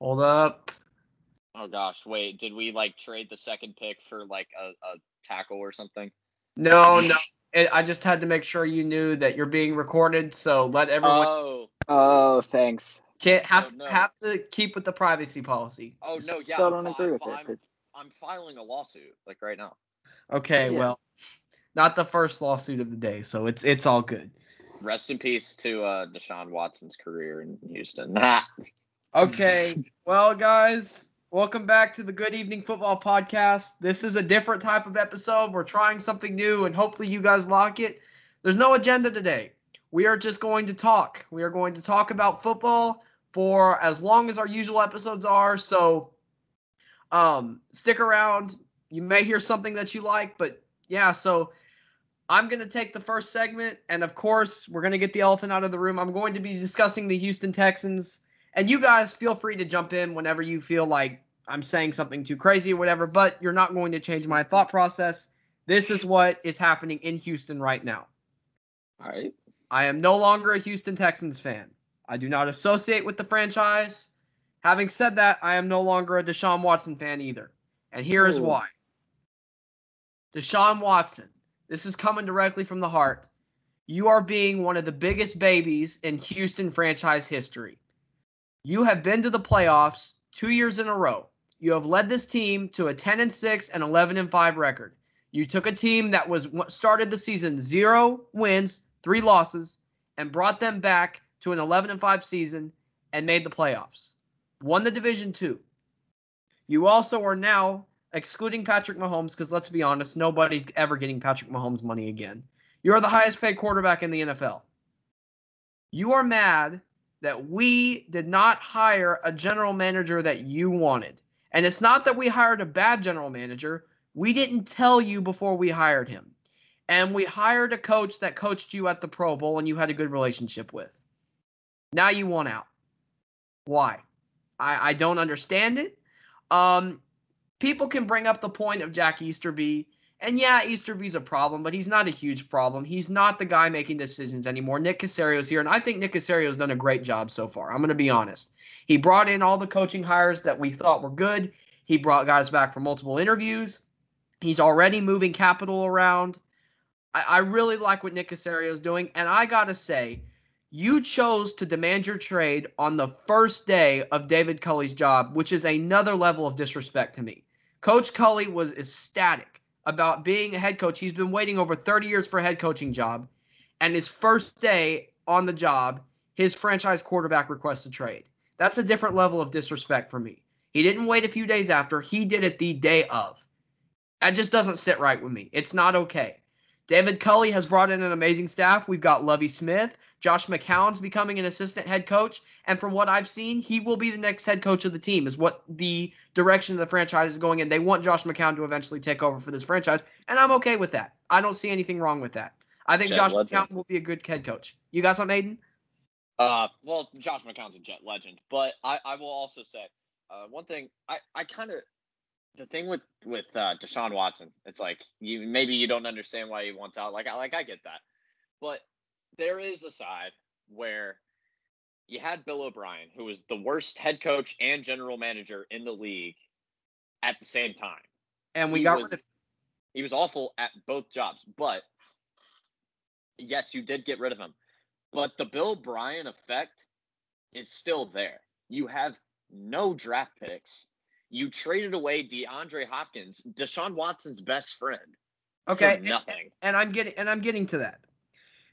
Hold up. Oh gosh, wait, did we like trade the second pick for like a, a tackle or something? No, no. It, I just had to make sure you knew that you're being recorded, so let everyone Oh, Oh, thanks. can't have oh, to no. have to keep with the privacy policy. oh no, yeah. Still I'm don't fi- agree with I'm, it. I'm filing a lawsuit like right now. Okay, Yeah. well, not the first lawsuit of the day, so it's it's all good. Rest in peace to uh, Deshaun Watson's career in Houston. Okay, well, guys, welcome back to the Good Evening Football Podcast. This is a different type of episode. We're trying something new, and hopefully, you guys like it. There's no agenda today. We are just going to talk. We are going to talk about football for as long as our usual episodes are. So, um, stick around. You may hear something that you like, but yeah. So, I'm going to take the first segment, and of course, we're going to get the elephant out of the room. I'm going to be discussing the Houston Texans. And you guys feel free to jump in whenever you feel like I'm saying something too crazy or whatever, but you're not going to change my thought process. This is what is happening in Houston right now. All right. I am no longer a Houston Texans fan. I do not associate with the franchise. Having said that, I am no longer a Deshaun Watson fan either. And here is Ooh. why. Deshaun Watson, this is coming directly from the heart. You are being one of the biggest babies in Houston franchise history. You have been to the playoffs two years in a row. You have led this team to a 10 and 6 and 11 and 5 record. You took a team that was started the season zero wins, three losses, and brought them back to an 11 and 5 season and made the playoffs. Won the division two. You also are now excluding Patrick Mahomes because let's be honest, nobody's ever getting Patrick Mahomes money again. You are the highest paid quarterback in the NFL. You are mad that we did not hire a general manager that you wanted. And it's not that we hired a bad general manager. We didn't tell you before we hired him. And we hired a coach that coached you at the Pro Bowl and you had a good relationship with. Now you want out. Why? I, I don't understand it. Um, people can bring up the point of Jack Easterby. And yeah, Easterby's a problem, but he's not a huge problem. He's not the guy making decisions anymore. Nick Caserio's here, and I think Nick Caserio's done a great job so far. I'm going to be honest. He brought in all the coaching hires that we thought were good. He brought guys back for multiple interviews. He's already moving capital around. I, I really like what Nick Caserio's doing, and I got to say, you chose to demand your trade on the first day of David Culley's job, which is another level of disrespect to me. Coach Culley was ecstatic about being a head coach. He's been waiting over 30 years for a head coaching job. And his first day on the job, his franchise quarterback requests a trade. That's a different level of disrespect for me. He didn't wait a few days after, he did it the day of. That just doesn't sit right with me. It's not okay. David Culley has brought in an amazing staff. We've got Lovie Smith. Josh McCown's becoming an assistant head coach. And from what I've seen, he will be the next head coach of the team, is what the direction of the franchise is going in. They want Josh McCown to eventually take over for this franchise. And I'm okay with that. I don't see anything wrong with that. I think Jet Josh legend. McCown will be a good head coach. You got something, Aiden? Uh, well, Josh McCown's a Jet legend, but I, I will also say uh, one thing. I, I kind of the thing with with uh, Deshaun Watson. It's like you maybe you don't understand why he wants out. Like I like I get that, but there is a side where you had Bill O'Brien, who was the worst head coach and general manager in the league at the same time. And we He got was- rid of He was awful at both jobs, but yes, you did get rid of him. But the Bill O'Brien effect is still there. You have no draft picks. You traded away DeAndre Hopkins, Deshaun Watson's best friend, okay. for and- nothing. and I'm getting and I'm getting to that.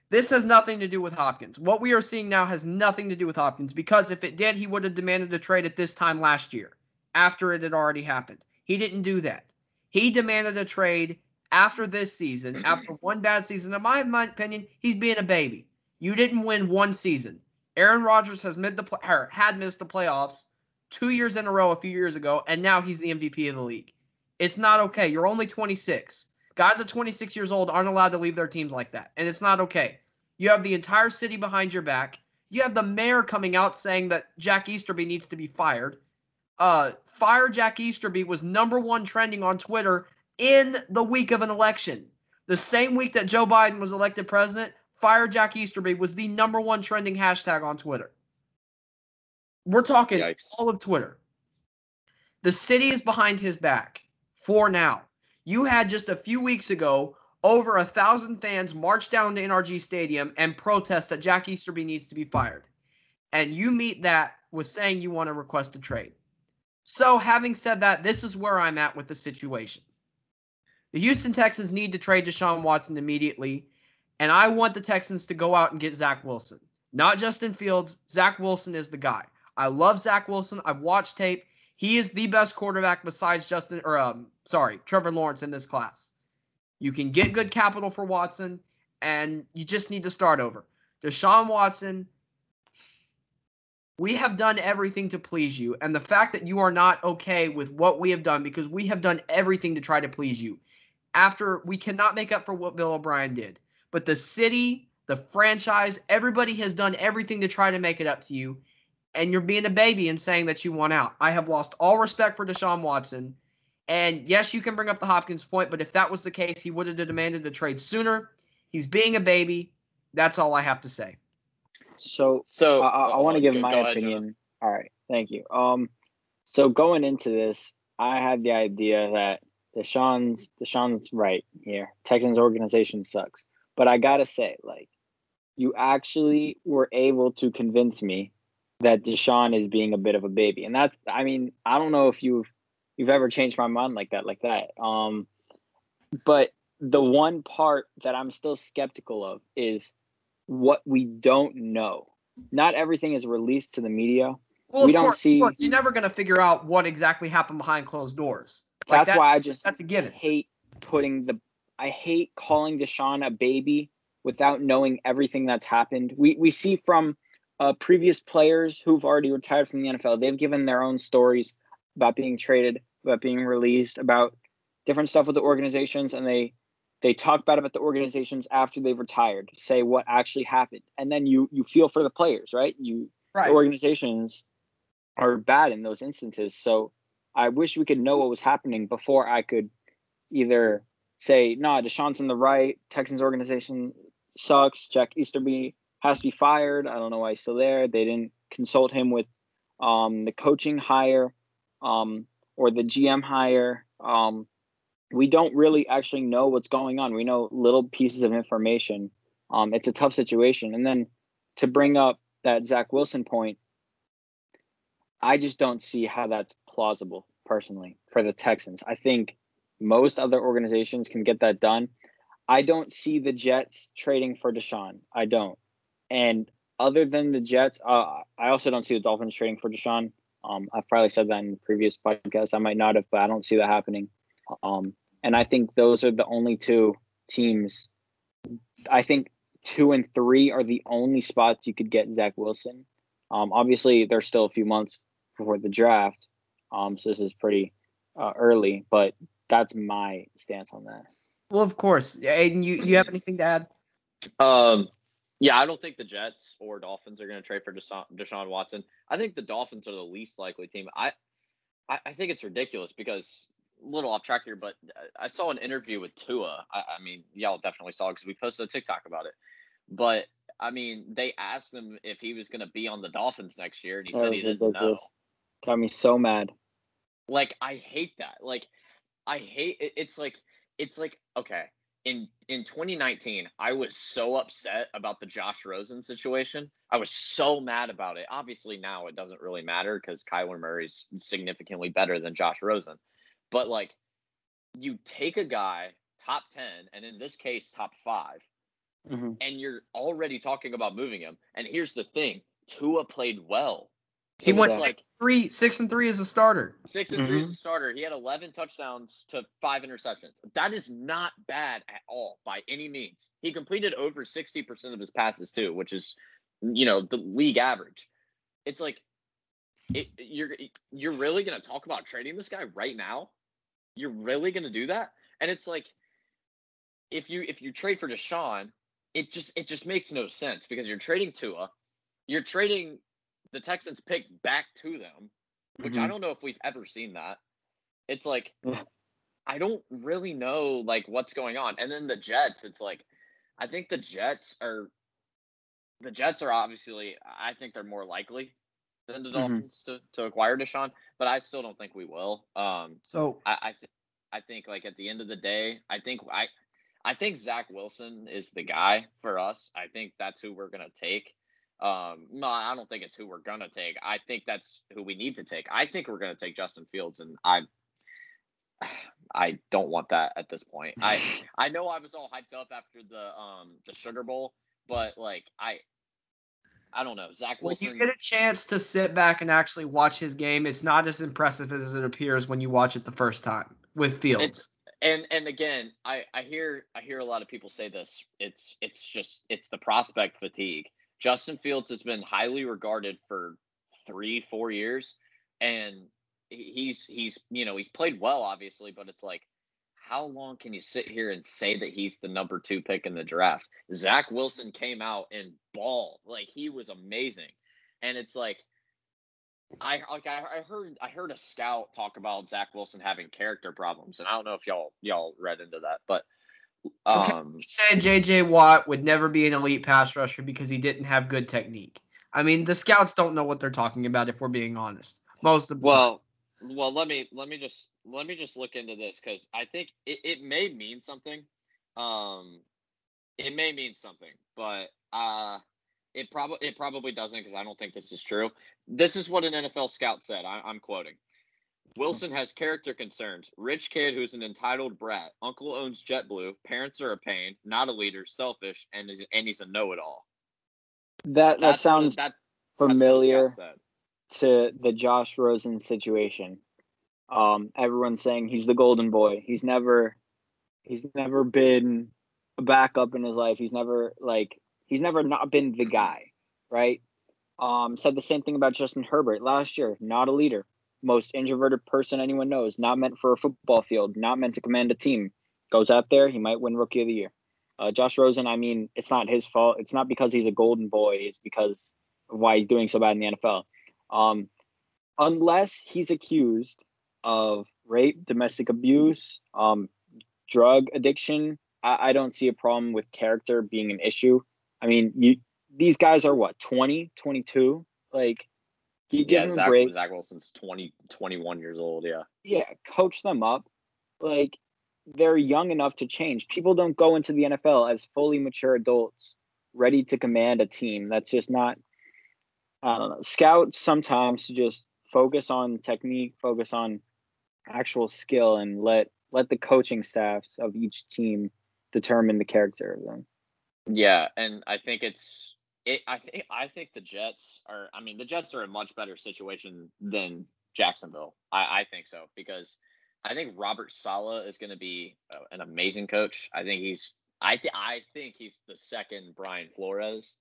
This has nothing to do with Hopkins. What we are seeing now has nothing to do with Hopkins because if it did, he would have demanded a trade at this time last year after it had already happened. He didn't do that. He demanded a trade after this season, mm-hmm. after one bad season. In my, my opinion, he's being a baby. You didn't win one season. Aaron Rodgers has mid the had missed the playoffs two years in a row a few years ago, and now he's the MVP of the league. It's not okay. You're only 26. Guys at 26 years old aren't allowed to leave their teams like that, and it's not okay. You have the entire city behind your back. You have the mayor coming out saying that Jack Easterby needs to be fired. Uh, fire Jack Easterby was number one trending on Twitter in the week of an election. The same week that Joe Biden was elected president, fire Jack Easterby was the number one trending hashtag on Twitter. We're talking Yikes. all of Twitter. The city is behind his back for now. You had just a few weeks ago over a thousand fans march down to NRG Stadium and protest that Jack Easterby needs to be fired. And you meet that with saying you want to request a trade. So, having said that, this is where I'm at with the situation. The Houston Texans need to trade Deshaun Watson immediately, and I want the Texans to go out and get Zach Wilson. Not Justin Fields. Zach Wilson is the guy. I love Zach Wilson. I've watched tape. He is the best quarterback besides Justin or um sorry, Trevor Lawrence in this class. You can get good capital for Watson, and you just need to start over. Deshaun Watson, we have done everything to please you, and the fact that you are not okay with what we have done because we have done everything to try to please you. After we cannot make up for what Bill O'Brien did, but the city, the franchise, everybody has done everything to try to make it up to you, and you're being a baby and saying that you want out. I have lost all respect for Deshaun Watson. And yes, you can bring up the Hopkins point, but if that was the case, he would have demanded a trade sooner. He's being a baby. That's all I have to say. So, So I, I, I want to give go- my go ahead, opinion. All right, thank you. Um, so going into this, I had the idea that Deshaun's Deshaun's right here. Texans organization sucks, but I gotta say, like, you actually were able to convince me that Deshaun is being a bit of a baby, and that's, I mean, I don't know if you've you've ever changed my mind like that, like that. Um, but the one part that I'm still skeptical of is what we don't know. Not everything is released to the media. Well, We of don't course, see- you're never going to figure out what exactly happened behind closed doors. Like That's that- why I just that's a given. hate putting the I hate calling Deshaun a baby without knowing everything that's happened. We we see from uh, previous players who've already retired from the NFL. They've given their own stories about being traded, about being released, about different stuff with the organizations, and they they talk bad about the organizations after they've retired, say what actually happened, and then you you feel for the players, right? You Right. the organizations are bad in those instances. So I wish we could know what was happening before I could either say, nah, Deshaun's in the right, Texans organization sucks, Jack Easterby has to be fired. I don't know why he's still there. They didn't consult him with um, the coaching hire um, or the GM hire. Um, we don't really actually know what's going on. We know little pieces of information. Um, it's a tough situation. And then to bring up that Zach Wilson point, I just don't see how that's plausible personally for the Texans. I think most other organizations can get that done. I don't see the Jets trading for Deshaun. I don't. And other than the Jets, uh, I also don't see the Dolphins trading for Deshaun. Um, I've probably said that in the previous podcast. I might not have, but I don't see that happening. Um, and I think those are the only two teams. I think two and three are the only spots you could get Zach Wilson. Um, obviously, there's still a few months before the draft, um, so this is pretty uh, early. But that's my stance on that. Well, of course. Aiden, you, you have anything to add? Um, yeah, I don't think the Jets or Dolphins are going to trade for Deshaun, Deshaun Watson. I think the Dolphins are the least likely team. I, I, I think it's ridiculous because a little off track here, but uh, I saw an interview with Tua. I, I mean, y'all definitely saw it because we posted a TikTok about it. But I mean, they asked him if he was going to be on the Dolphins next year, and he That said he didn't know. ridiculous. Got me so mad. Like I hate that. Like I hate it, it's like it's like okay. In in 2019, I was so upset about the Josh Rosen situation. I was so mad about it. Obviously now it doesn't really matter because Kyler Murray's significantly better than Josh Rosen. But like you take a guy top 10 and in this case top 5 hmm and you're already talking about moving him. And here's the thing, Tua played well. He went six, like three, six and three as a starter. Six and three as a starter. He had 11 touchdowns to five interceptions. That is not bad at all by any means. He completed over 60% of his passes too, which is, you know, the league average. It's like, it, you're you're really gonna talk about trading this guy right now? You're really gonna do that? And it's like, if you if you trade for Deshaun, it just it just makes no sense because you're trading Tua, you're trading the Texans pick back to them which I Mhm. don't know if we've ever seen that. It's like I don't really know like what's going on. And then the Jets, it's like I think the Jets are the Jets are obviously I think they're more likely than the Mhm. Dolphins to, to acquire Deshaun, but I still don't think we will. Um, So I I, I think like at the end of the day, I think I I think Zach Wilson is the guy for us. I think that's who we're gonna take. Um, no, I don't think it's who we're gonna take. I think that's who we need to take. I think we're gonna take Justin Fields, and I I don't want that at this point. I I know I was all hyped up after the um the Sugar Bowl, but like I I don't know Zach when you get a chance to sit back and actually watch his game, it's not as impressive as it appears when you watch it the first time with Fields. It's and and again, I I hear I hear a lot of people say this. It's it's just it's the prospect fatigue. Justin Fields has been highly regarded for three four years, and he's he's you know he's played well obviously, but it's like how long can you sit here and say that he's the number two pick in the draft? Zach Wilson came out and balled like he was amazing, and it's like I like I, I heard I heard a scout talk about Zach Wilson having character problems, and I don't know if y'all y'all read into that, but Okay. um, He said J.J. Watt would never be an elite pass rusher because he didn't have good technique. I mean, the scouts don't know what they're talking about if we're being honest. Most of the time. well, well let me let me just let me just look into this because I think it, it may mean something. Um, it may mean something, but uh, it probably it probably doesn't because I don't think this is true. This is what an NFL scout said. I, I'm quoting. Wilson has character concerns. Rich kid who's an entitled brat. Uncle owns JetBlue. Parents are a pain. Not a leader. Selfish. And is, and he's a know-it-all. That that That's sounds that, what familiar to the Josh Rosen situation. Um, everyone's saying he's the golden boy. He's never he's never been a backup in his life. He's never like he's never not been the guy, right? Um, said the same thing about Justin Herbert last year. Not a leader, most introverted person anyone knows. Not meant for a football field. Not meant to command a team. Goes out there, he might win Rookie of the Year. Uh, Josh Rosen, I mean, it's not his fault. It's not because he's a golden boy. It's because of why he's doing so bad in the NFL. Um, unless he's accused of rape, domestic abuse, um, drug addiction, I, I don't see a problem with character being an issue. I mean, you these guys are what 20, 22, like you give Yeah, them a Zach, break. Zach Wilson's 20, 21 years old. Yeah. Yeah, coach them up. Like they're young enough to change. People don't go into the NFL as fully mature adults ready to command a team. That's just not. I don't know. Scouts sometimes just focus on technique, focus on actual skill, and let let the coaching staffs of each team determine the character of them. Yeah, and I think it's it. I think I think the Jets are. I mean, the Jets are in a much better situation than Jacksonville. I, I think so because I think Robert Saleh is going to be uh, an amazing coach. I think he's. I th- I think he's the second Brian Flores.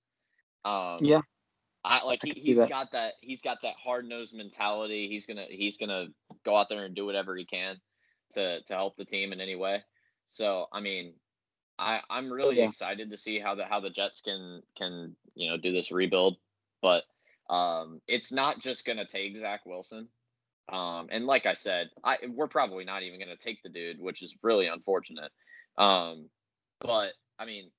Um, Yeah. I like he, he's that. got that he's got that hard nosed mentality. He's gonna he's gonna go out there and do whatever he can to to help the team in any way. So I mean, I I'm really Yeah. excited to see how the how the Jets can can you know do this rebuild, but um it's not just gonna take Zach Wilson. Um and like I said, I we're probably not even gonna take the dude, which is really unfortunate. Um but I mean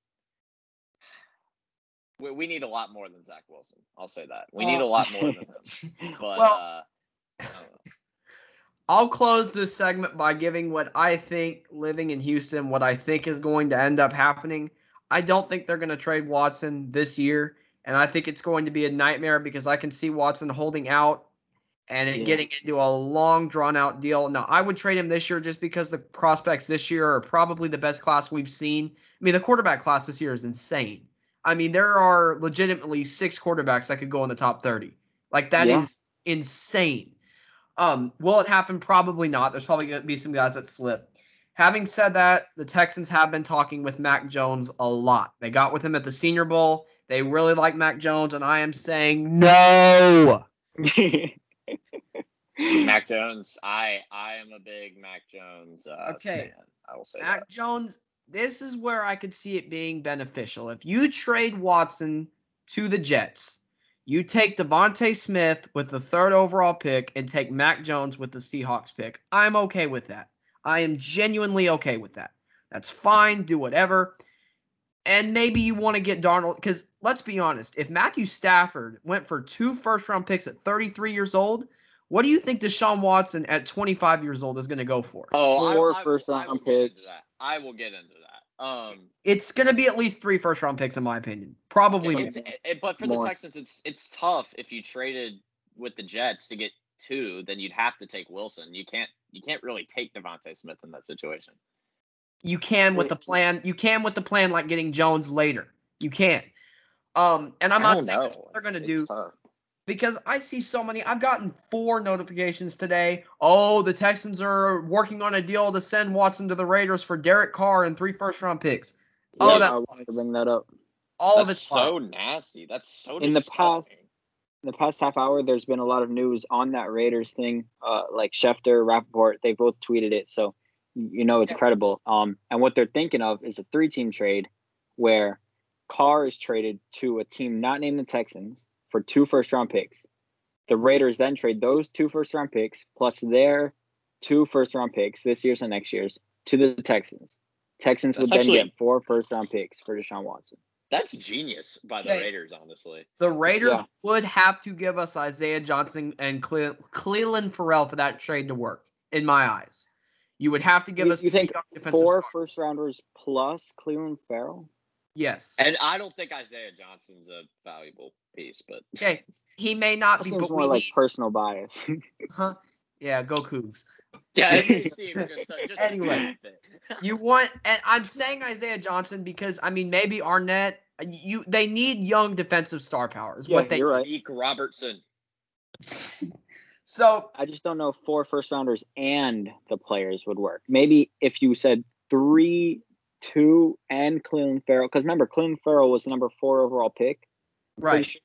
we, we need a lot more than Zach Wilson. I'll say that. We need Uh, a lot more than him. But Well- uh I don't know. I'll close this segment by giving what I think, living in Houston, what I think is going to end up happening. I don't think they're going to trade Watson this year, and I think it's going to be a nightmare because I can see Watson holding out and it Yeah. getting into a long, drawn out deal. Now, I would trade him this year just because the prospects this year are probably the best class we've seen. I mean, the quarterback class this year is insane. I mean, there are legitimately six quarterbacks that could go in the top 30. Like, that is Yeah. insane. Um, will it happen? Probably not. There's probably going to be some guys that slip. Having said that, the Texans have been talking with Mac Jones a lot. They got with him at the Senior Bowl. They really like Mac Jones, and I am saying no. Mac Jones, I I am a big Mac Jones uh Okay. fan. I will say Mac Jones, this is where I could see it being beneficial. If you trade Watson to the Jets, you take DeVonta Smith with the third overall pick and take Mac Jones with the Seahawks pick. I'm okay with that. I am genuinely okay with that. That's fine. Do whatever. and maybe you want to get Darnold because let's be honest, if Matthew Stafford went for two first round picks at 33 years old, what do you think Deshaun Watson at 25 years old is going to go for? Oh, Four I, I, first I round will get into picks. I will get into that. Um, It's going to be at least three first round picks in my opinion, probably more. it's, it, but for More. the Texans, it's it's tough if you traded with the Jets to get two, then you'd have to take Wilson. You can't you can't really take DeVonta Smith in that situation. You can with the plan. You can with the plan like getting Jones later. You can. Um, and I'm not saying know. that's what they're going to It's- do. tough. Because I see so many. I've gotten four notifications today. Oh, the Texans are working on a deal to send Watson to the Raiders for Derek Carr and three first round picks. Oh, Yeah, that's I wanted to bring that up. All of That's it's so fine. nasty. That's so In the past- In the past half hour, there's been a lot of news on that Raiders thing. Uh, like Schefter, Rapoport, they both tweeted it, so you know it's Yeah. credible. Um, and what they're thinking of is a three-team trade where Carr is traded to a team not named the Texans for two first-round picks. The Raiders then trade those two first-round picks plus their two first-round picks this year's and next year's to the Texans. Texans would That's then actually- get four first-round picks for Deshaun Watson. That's genius by the Okay. Raiders, honestly. The Raiders Yeah. would have to give us Isaiah Johnson and Cle- Clelin Ferrell for that trade to work, in my eyes. You would have to give You- us you two think young defensive Four starters. first-rounders plus Clelin Ferrell. Yes. And I don't think Isaiah Johnson's a valuable piece, but Okay. He may not That be, seems but more we like need, personal bias. huh? Yeah, go Cougs. yeah, it may seem just just Anyway. a tad bit. You want, and I'm saying Isaiah Johnson because I mean maybe Arnette. You they need young defensive star power is yeah, what they. you're right. Meek Robertson. So I just don't know if four first rounders and the players would work. Maybe if you said three, two, and Clelin Ferrell, because remember Clelin Ferrell was the number four overall pick. Right, sure.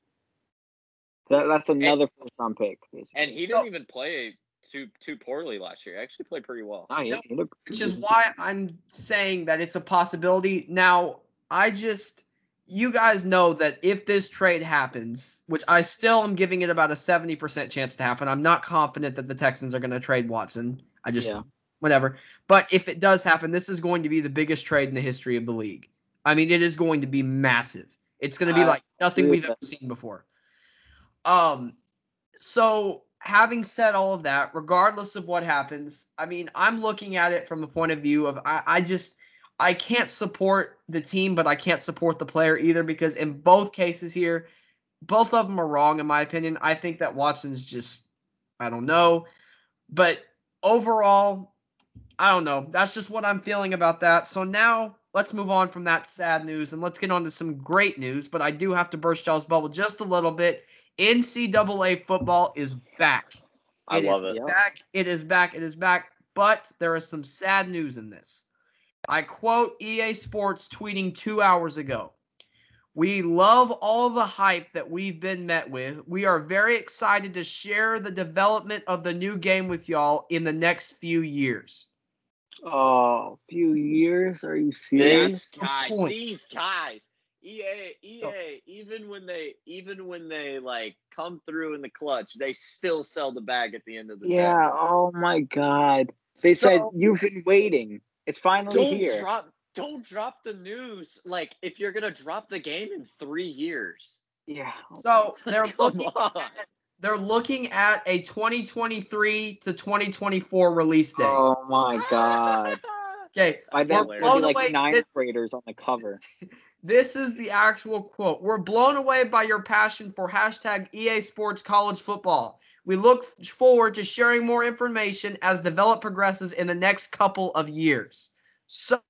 That, that's another first round pick. Basically. And he didn't even play too too poorly last year. He actually played pretty well. Yeah, he which is why I'm saying that it's a possibility. Now I just, you guys know that if this trade happens, which I still am giving it about a 70% chance to happen. I'm not confident that the Texans are going to trade Watson. I just Yeah. Whatever. But if it does happen, this is going to be the biggest trade in the history of the league. I mean, it is going to be massive. It's going to be I like nothing we've ever seen before. Um, so having said all of that, regardless of what happens, I mean, I'm looking at it from the point of view of I, I just I can't support the team, but I can't support the player either because in both cases here, both of them are wrong in my opinion. I think that Watson's just I don't know, but overall, I don't know. That's just what I'm feeling about that. So now let's move on from that sad news and let's get on to some great news. But I do have to burst y'all's bubble just a little bit. NCAA football is back. I It is love it. Yep. Back. It is back. It is back. But there is some sad news in this. I quote EA Sports tweeting two hours ago. We love all the hype that we've been met with. We are very excited to share the development of the new game with y'all in the next few years. Oh, few years? Are you These serious? guys, point. these guys, EA, EA, oh. even when they, even when they like come through in the clutch, they still sell the bag at the end of the Yeah. day. Yeah. Oh my God. They So- said you've been waiting. It's finally Don't here. drop, don't drop the news. Like if you're gonna drop the game in three years. yeah. So they're looking on. at, they're looking at a 2023 to 2024 release date. Oh my God. Okay, By then we're there'll blown be like away. nine This, graders on the cover. this is the actual quote. We're blown away by your passion for hashtag EA Sports College Football. We look forward to sharing more information as develop progresses in the next couple of years. So,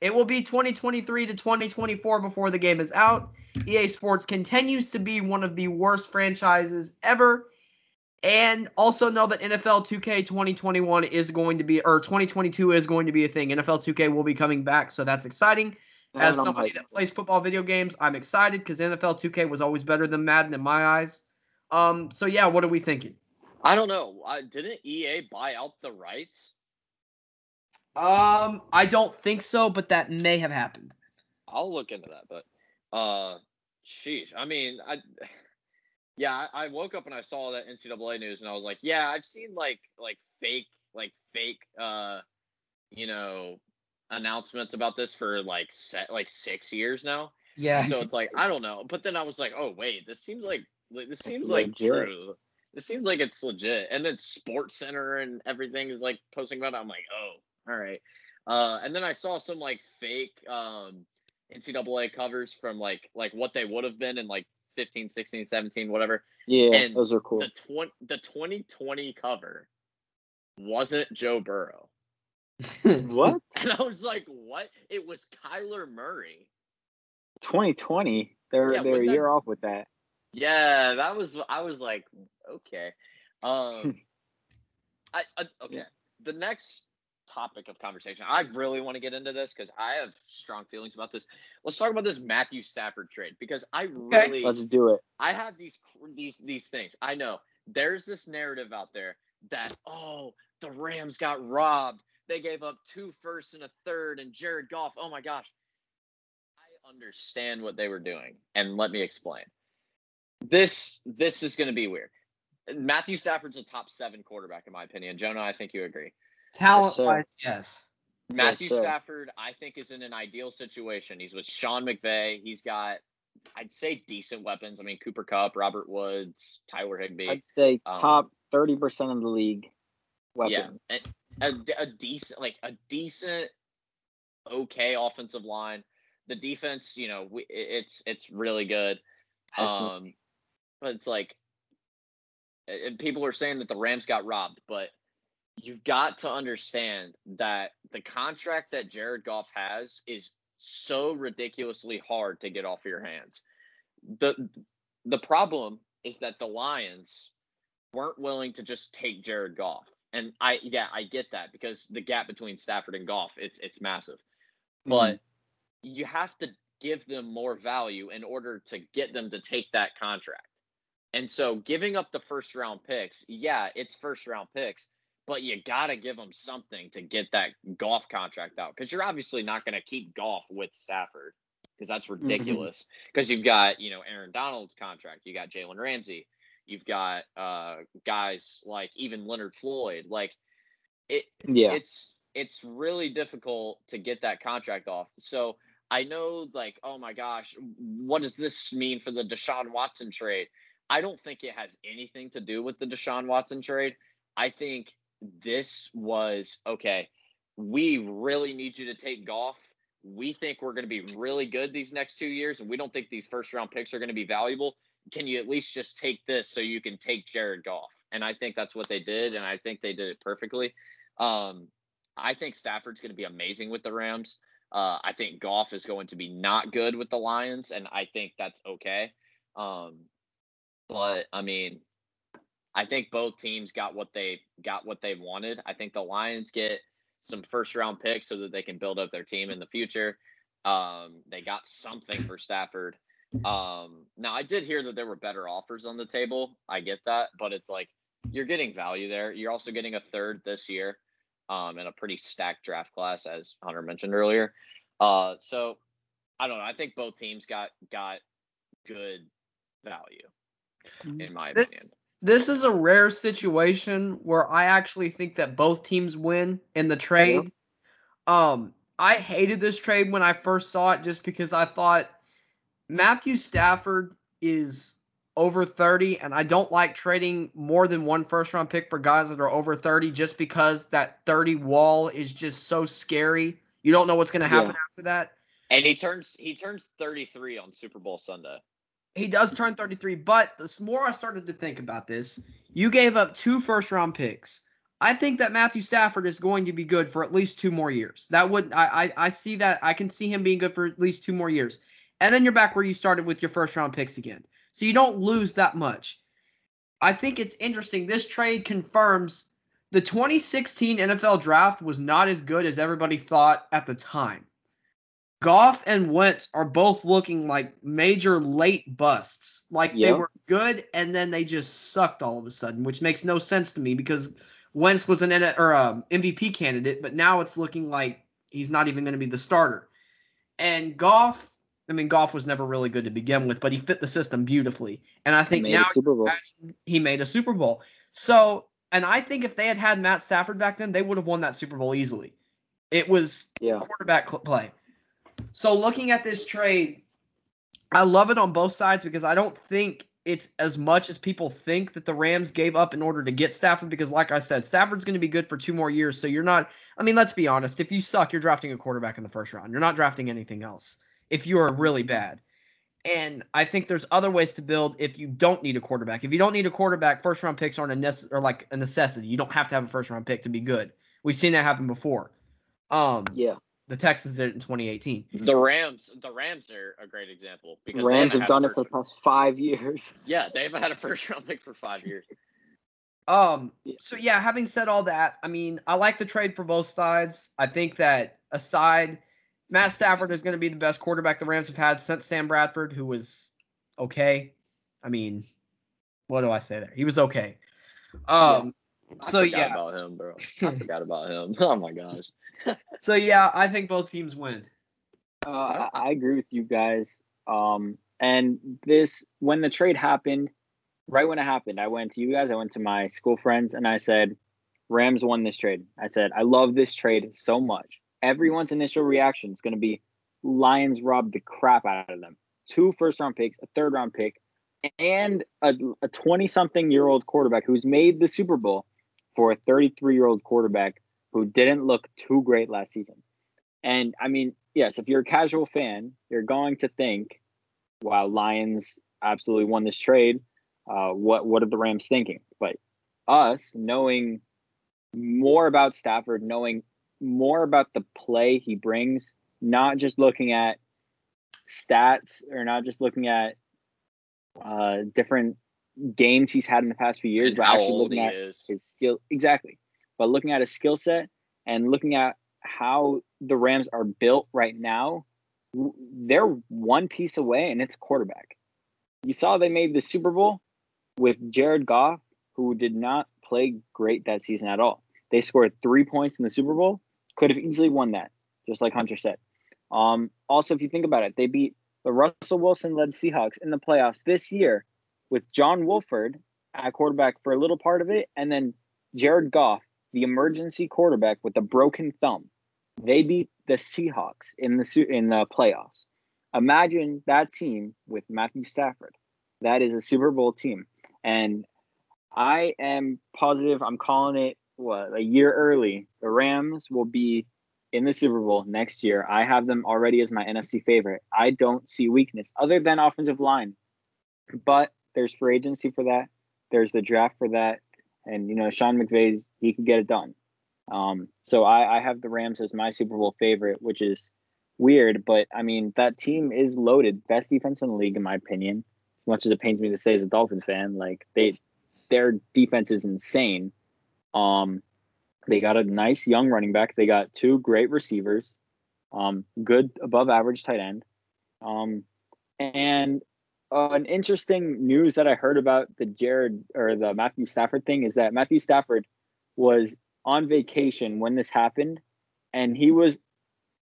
it will be 2023 to 2024 before the game is out. EA Sports continues to be one of the worst franchises ever. And also know that NFL 2K 2021 is going to be, or 2022 is going to be a thing. NFL 2K will be coming back, so that's exciting. As somebody that plays football video games, I'm excited because NFL 2K was always better than Madden in my eyes. Um, so yeah, what are we thinking? I don't know. I, didn't EA buy out the rights? Um, I don't think so, but that may have happened. I'll look into that, but uh, sheesh. I mean, I yeah, I, I woke up and I saw that NCAA news, and I was like, yeah, I've seen like like fake like fake uh, you know, announcements about this for like set like six years now. Yeah. So it's like I don't know. But then I was like, oh wait, this seems like like, this seems It's like legit. true. This seems like it's legit. And then Sports Center and everything is like posting about it. I'm like, oh, all right. Uh, and then I saw some like fake um NCAA covers from like like what they would have been in like 15, 16, 17, whatever. Yeah, And those are cool. The twenty the 2020 cover wasn't Joe Burrow. what? And I was like, what? It was Kyler Murray. 2020. They're Yeah, they're a that- year off with that. Yeah, that was. I was like, okay. Um, I, I okay. The next topic of conversation, I really want to get into this because I have strong feelings about this. Let's talk about this Matthew Stafford trade because I really, Let's do it. I have these these these things. I know there's this narrative out there that oh the Rams got robbed. They gave up two firsts and a third and Jared Goff. Oh my gosh. I understand what they were doing and let me explain. This this is going to be weird. Matthew Stafford's a top 7 quarterback in my opinion. Jonah, I think you agree. Talent sir. wise, yes. Matthew sir. Stafford, I think, is in an ideal situation. He's with Sean McVay. He's got, I'd say, decent weapons. I mean, Cooper Kupp, Robert Woods, Tyler Higbee. I'd say Um, top 30% of the league weapons. Yeah, a, a, a decent, like a decent, okay offensive line. The defense, you know, we, it's it's really good. Excellent. Um, but it's like, and people are saying that the Rams got robbed, but you've got to understand that the contract that Jared Goff has is so ridiculously hard to get off your hands. The the problem is that the Lions weren't willing to just take Jared Goff. And I yeah, I get that because the gap between Stafford and Goff, it's it's massive. Mm-hmm. But you have to give them more value in order to get them to take that contract. And so giving up the first round picks, yeah, it's first round picks, but you got to give them something to get that Goff contract out because you're obviously not going to keep Goff with Stafford because that's ridiculous. Because you've got, you know, Aaron Donald's contract, you got Jalen Ramsey, you've got uh, guys like even Leonard Floyd. Like it, yeah. it's it's really difficult to get that contract off. So I know like, oh my gosh, what does this mean for the Deshaun Watson trade? I don't think it has anything to do with the Deshaun Watson trade. I think this was okay. We really need you to take Goff. We think we're going to be really good these next two years, and we don't think these first round picks are going to be valuable. Can you at least just take this so you can take Jared Goff? And I think that's what they did, and I think they did it perfectly. Um, I think Stafford's going to be amazing with the Rams. Uh, I think Goff is going to be not good with the Lions, and I think that's okay. Um, but I mean, I think both teams got what they got what they wanted. I think the Lions get some first round picks so that they can build up their team in the future. Um, they got something for Stafford. Um, now I did hear that there were better offers on the table. I get that, but it's like you're getting value there. You're also getting a third this year, um, in a pretty stacked draft class, as Hunter mentioned earlier. Uh, so I don't know. I think both teams got got good value, in my opinion. This is a rare situation where I actually think that both teams win in the trade. Um, I hated this trade when I first saw it just because I thought Matthew Stafford is over 30 and I don't like trading more than one first round pick for guys that are over 30 just because that 30 wall is just so scary. You don't know what's going to happen Yeah. after that. And he turns he turns 33 on Super Bowl Sunday. He does turn 33, but the more I started to think about this, you gave up two first round picks. I think that Matthew Stafford is going to be good for at least two more years. That would I, I I see that I can see him being good for at least two more years. And then you're back where you started with your first round picks again. So you don't lose that much. I think it's interesting. This trade confirms the 2016 NFL draft was not as good as everybody thought at the time. Goff and Wentz are both looking like major late busts. Like they were good and then they just sucked all of a sudden, which makes no sense to me because Wentz was an or um, MVP candidate, but now it's looking like he's not even going to be the starter. And Goff, I mean, Goff was never really good to begin with, but he fit the system beautifully. And I think Made now a he made a Super Bowl. So, and I think if they had had Matt Stafford back then, they would have won that Super Bowl easily. It was Yeah. quarterback play. So looking at this trade, I love it on both sides because I don't think it's as much as people think that the Rams gave up in order to get Stafford because like I said, Stafford's going to be good for two more years. So you're not I mean, let's be honest, if you suck, you're drafting a quarterback in the first round. You're not drafting anything else if you are really bad. And I think there's other ways to build if you don't need a quarterback. If you don't need a quarterback, first round picks aren't a nece- or like a necessity. You don't have to have a first round pick to be good. We've seen that happen before. Um, Yeah. The Texans did it in 2018. The Rams, the Rams are a great example because Rams haven't have had a done it for the past five years. Yeah, they haven't had a first round pick for five years. Um, so yeah, having said all that, I mean, I like the trade for both sides. I think that aside, Matt Stafford is going to be the best quarterback the Rams have had since Sam Bradford, who was okay. I mean, what do I say there? He was okay. Um, I so forgot yeah, about him, bro. I forgot about him. Oh my gosh. so yeah, I think both teams win. Uh, I, I agree with you guys. Um, and this when the trade happened, right when it happened, I went to you guys. I went to my school friends, and I said, "Rams won this trade." I said, "I love this trade so much." Everyone's initial reaction is going to be, "Lions robbed the crap out of them." Two first round picks, a third round pick, and a 20 something year old quarterback who's made the Super Bowl for a 33 year old quarterback who didn't look too great last season. And I mean, yes, if you're a casual fan, you're going to think, wow, Lions absolutely won this trade. Uh, what what are the Rams thinking? But us knowing more about Stafford, knowing more about the play he brings, not just looking at stats or not just looking at uh, different games he's had in the past few years, And but actually looking he at is. his skill exactly. But looking at his skill set and looking at how the Rams are built right now, they're one piece away, and it's quarterback. You saw they made the Super Bowl with Jared Goff, who did not play great that season at all. They scored three points in the Super Bowl, could have easily won that, just like Hunter said. Um, also, if you think about it, they beat the Russell Wilson led Seahawks in the playoffs this year with John Wolford at quarterback for a little part of it, and then Jared Goff, the emergency quarterback with a broken thumb. They beat the Seahawks in the in the playoffs. Imagine that team with Matthew Stafford. That is a Super Bowl team, and I am positive. I'm calling it what a year early. The Rams will be in the Super Bowl next year. I have them already as my NFC favorite. I don't see weakness other than offensive line, but there's free agency for that. There's the draft for that, and you know Sean McVay's he can get it done. Um, so I, I have the Rams as my Super Bowl favorite, which is weird, but I mean that team is loaded, best defense in the league in my opinion. As much as it pains me to say as a Dolphins fan, like they their defense is insane. Um, they got a nice young running back. They got two great receivers, um, good above average tight end. Um, and uh, an interesting news that I heard about the Jared or the Matthew Stafford thing is that Matthew Stafford was on vacation when this happened, and he was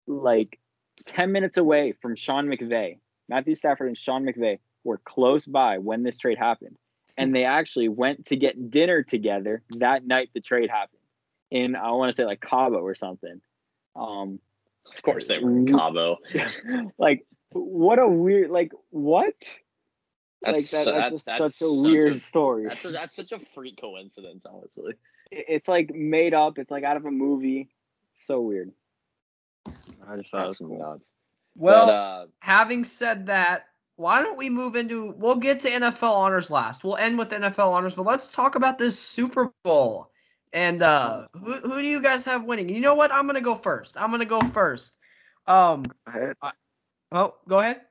like 10 minutes away from Sean McVay. Matthew Stafford and Sean McVay were close by when this trade happened. And they actually went to get dinner together that night the trade happened in, I want to say like Cabo or something. Um, Of course they were in Cabo. like, what a weird, like, what? Like That's that, so- that's that- just that's such a such weird a- story. That's a, that's such a freak coincidence, honestly. It- it's like made up. It's like out of a movie. So weird. I just thought it was That's cool. nuts. Well, but, uh, having said that, why don't we move into? We'll get to NFL honors last. We'll end with NFL honors, but let's talk about this Super Bowl. And uh, who who do you guys have winning? You know what? I'm gonna go first. I'm gonna go first. Um. Oh, go ahead.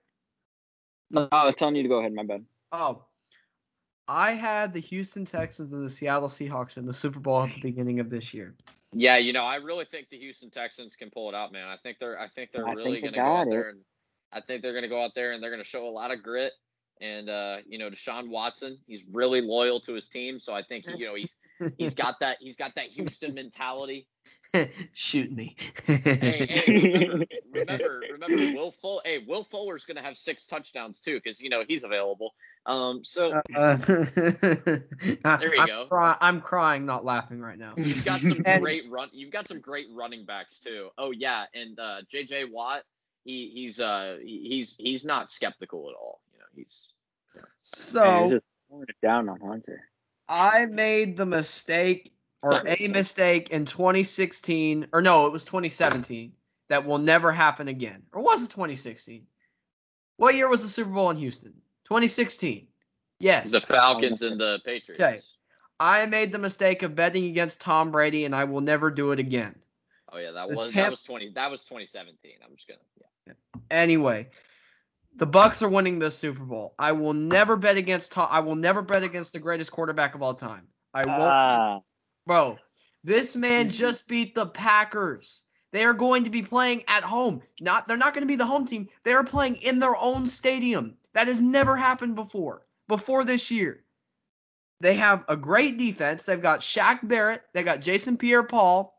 No, I was telling you to go ahead. My bad. Oh, I had the Houston Texans and the Seattle Seahawks in the Super Bowl at the beginning of this year. yeah, you know, I really think the Houston Texans can pull it out, man. I think they're I think they're I really think they gonna go out got there and I think they're gonna go out there and they're gonna show a lot of grit. And uh, you know, Deshaun Watson, he's really loyal to his team, so I think you know he's he's got that he's got that Houston mentality. Shoot me. hey, hey, remember, remember, remember, Will Full. Hey, Will Fuller's gonna have six touchdowns too, because you know he's available. Um, so Uh, There you I'm go. Cry- I'm crying, not laughing right now. you've got some And- great run. You've got some great running backs too. Oh yeah, and uh, J.J. Watt. He he's uh he- he's he's not skeptical at all. You know he's Man, So just throwing it down on Hunter. I made the mistake or Not a mistake. mistake in 2016 or no, it was 2017 that will never happen again. Or was it 2016? What year was the Super Bowl in Houston? 2016. Yes. the Falcons and the Patriots. Okay. I made the mistake of betting against Tom Brady and I will never do it again. Oh yeah, that The was Tampa- that was twenty that was 2017. I'm just gonna yeah. Anyway, the Bucks are winning this Super Bowl. I will never bet against Tom, I will never bet against the greatest quarterback of all time. I won't Ah, Bro, this man Mhm. just beat the Packers. They are going to be playing at home. Not they're not going to be the home team. They are playing in their own stadium. That has never happened before. Before this year. They have a great defense. They've got Shaq Barrett. They got Jason Pierre-Paul.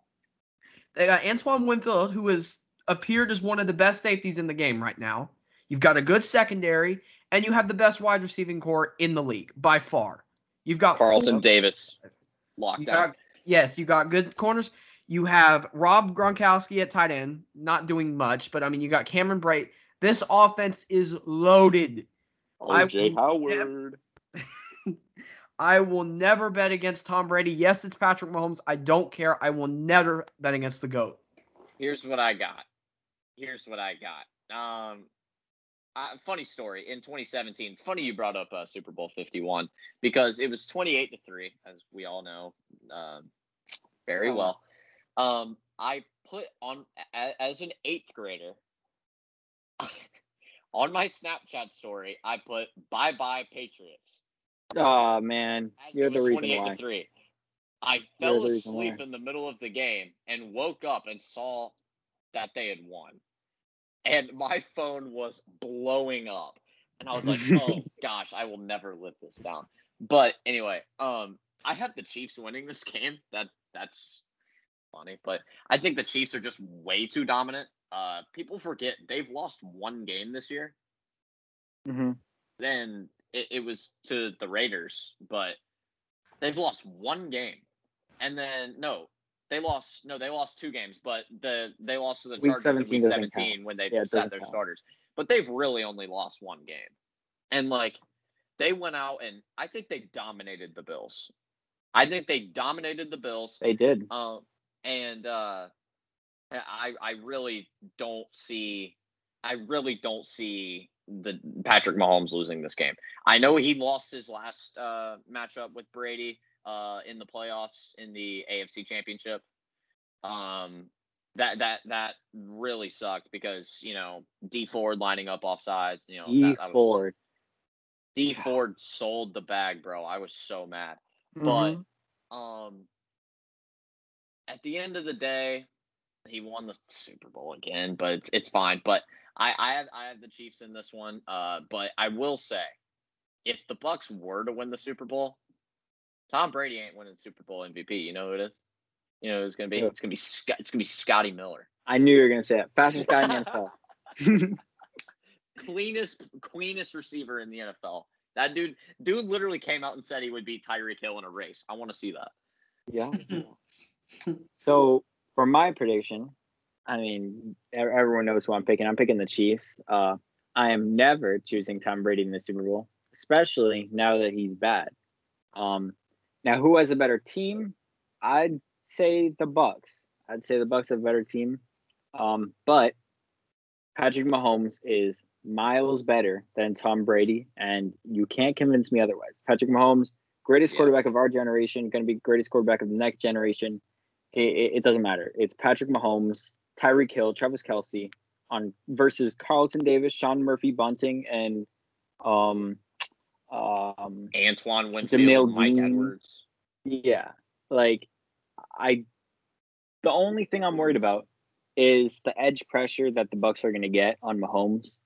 They got Antoine Winfield, who has appeared as one of the best safeties in the game right now. You've got a good secondary, and you have the best wide receiving core in the league by far. You've got Carlton four- Davis locked you down. got, yes, you got good corners. You have Rob Gronkowski at tight end, not doing much, but I mean, you got Cameron Brate. This offense is loaded. I OJ will Howard. I will never bet against Tom Brady. Yes, it's Patrick Mahomes. I don't care. I will never bet against the GOAT. Here's what I got. Here's what I got. Um, uh, funny story. In 2017, it's funny you brought up uh, Super Bowl 51 because it was 28 to three, as we all know, um, very Oh. well. Um, I put on as an eighth grader on my Snapchat story. I put "Bye bye Patriots." oh man, As you're the reason 28 why. to three. I fell asleep why. in the middle of the game and woke up and saw that they had won. And my phone was blowing up. And I was like, oh gosh, I will never live this down. But anyway, um, I have the Chiefs winning this game. That that's funny, but I think the Chiefs are just way too dominant. Uh, people forget they've lost one game this year. Mm-hmm. Then it, it was to the Raiders, but they've lost one game. And then no, they lost no, they lost two games, but the they lost to the Week Chargers in 17 week doesn't 17 when they Yeah, sat their count. starters. But they've really only lost one game. And like they went out and I think they dominated the Bills. I think they dominated the Bills. They did. Um, and uh, I I really don't see I really don't see the Patrick Mahomes losing this game. I know he lost his last uh, matchup with Brady uh, in the playoffs in the AFC Championship. Um, that that that really sucked because you know Dee Ford lining up offsides. You know D that, that was Ford. Dee Ford sold the bag, bro. I was so mad. Mhm. But um, at the end of the day, he won the Super Bowl again, but it's it's fine. But I I have I have the Chiefs in this one. Uh, but I will say, if the Bucks were to win the Super Bowl, Tom Brady ain't winning Super Bowl MVP. You know who it is? You know who it's gonna be? Who? It's gonna be Scott, it's gonna be Scotty Miller. I knew you were gonna say it. Fastest guy in the NFL. Cleanest cleanest receiver in the NFL. That dude dude literally came out and said he would beat Tyreek Hill in a race. I want to see that. yeah. So for my prediction, I mean, everyone knows who I'm picking. I'm picking the Chiefs. Uh, I am never choosing Tom Brady in the Super Bowl, especially now that he's bad. Um, now who has a better team? I'd say the Bucks. I'd say the Bucks have a better team. Um, but Patrick Mahomes is miles better than Tom Brady, and you can't convince me otherwise. Patrick Mahomes, greatest Yeah. quarterback of our generation, going to be greatest quarterback of the next generation. It, it, it doesn't matter. It's Patrick Mahomes, Tyreek Hill, Travis Kelce on versus Carlton Davis, Sean Murphy, Bunting, and um um Antoine Winfield, Mike Dean. Edwards. yeah, like I. The only thing I'm worried about is the edge pressure that the Bucks are going to get on Mahomes.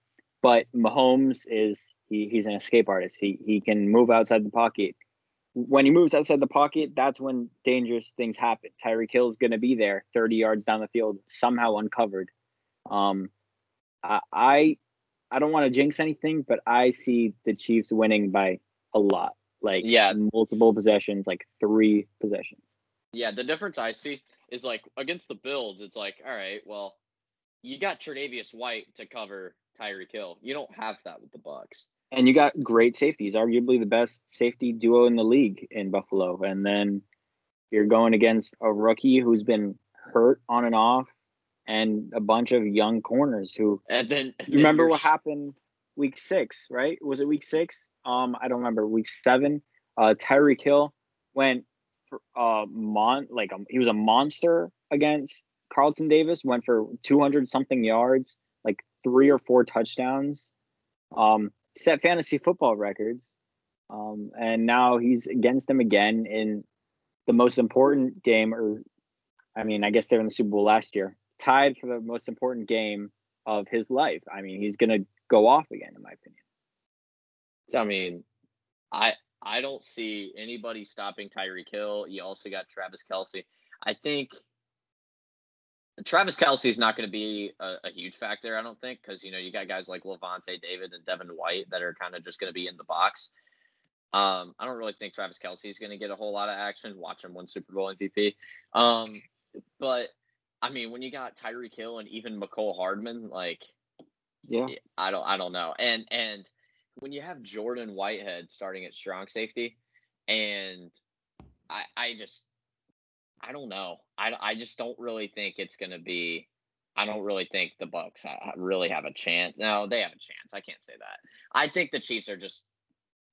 But Mahomes is he, he's an escape artist. He he can move outside the pocket. when he moves outside the pocket, that's when dangerous things happen. Tyreek Hill's going to be there 30 yards down the field, somehow uncovered. Um, I I don't want to jinx anything, but I see the Chiefs winning by a lot, like Yeah. multiple possessions, like three possessions. Yeah, the difference I see is like against the Bills, it's like, all right, well, you got Tre'Davious White to cover Tyreek Hill. You don't have that with the Bucks. And you got great safeties, arguably the best safety duo in the league in Buffalo. And then you're going against a rookie who's been hurt on and off, and a bunch of young corners who And then and then remember what happened week six, right? Was it week six? Um, I don't remember. Week seven, uh, Tyreek Hill went for uh mon like um, he was a monster against Carlton Davis. Went for 200 something yards, like three or four touchdowns. Um, set fantasy football records. Um, and now he's against them again in the most important game, or I mean, I guess they're in the Super Bowl last year, tied for the most important game of his life. I mean, he's gonna go off again, in my opinion. So, I mean, I I don't see anybody stopping Tyreek Hill. You also got Travis Kelce. I think Travis Kelce is not going to be a, a huge factor. I don't think because you know you got guys like Lavonte David and Devin White that are kind of just going to be in the box. Um, I don't really think Travis Kelce is going to get a whole lot of action. Watch him win Super Bowl MVP. Um, but I mean, when you got Tyreek Hill and even Mecole Hardman, like Yeah. I don't I don't know. And and when you have Jordan Whitehead starting at strong safety, and I I just I don't know. I I just don't really think it's gonna be. I don't really think the Bucks really have a chance. No, they have a chance. I can't say that. I think the Chiefs are just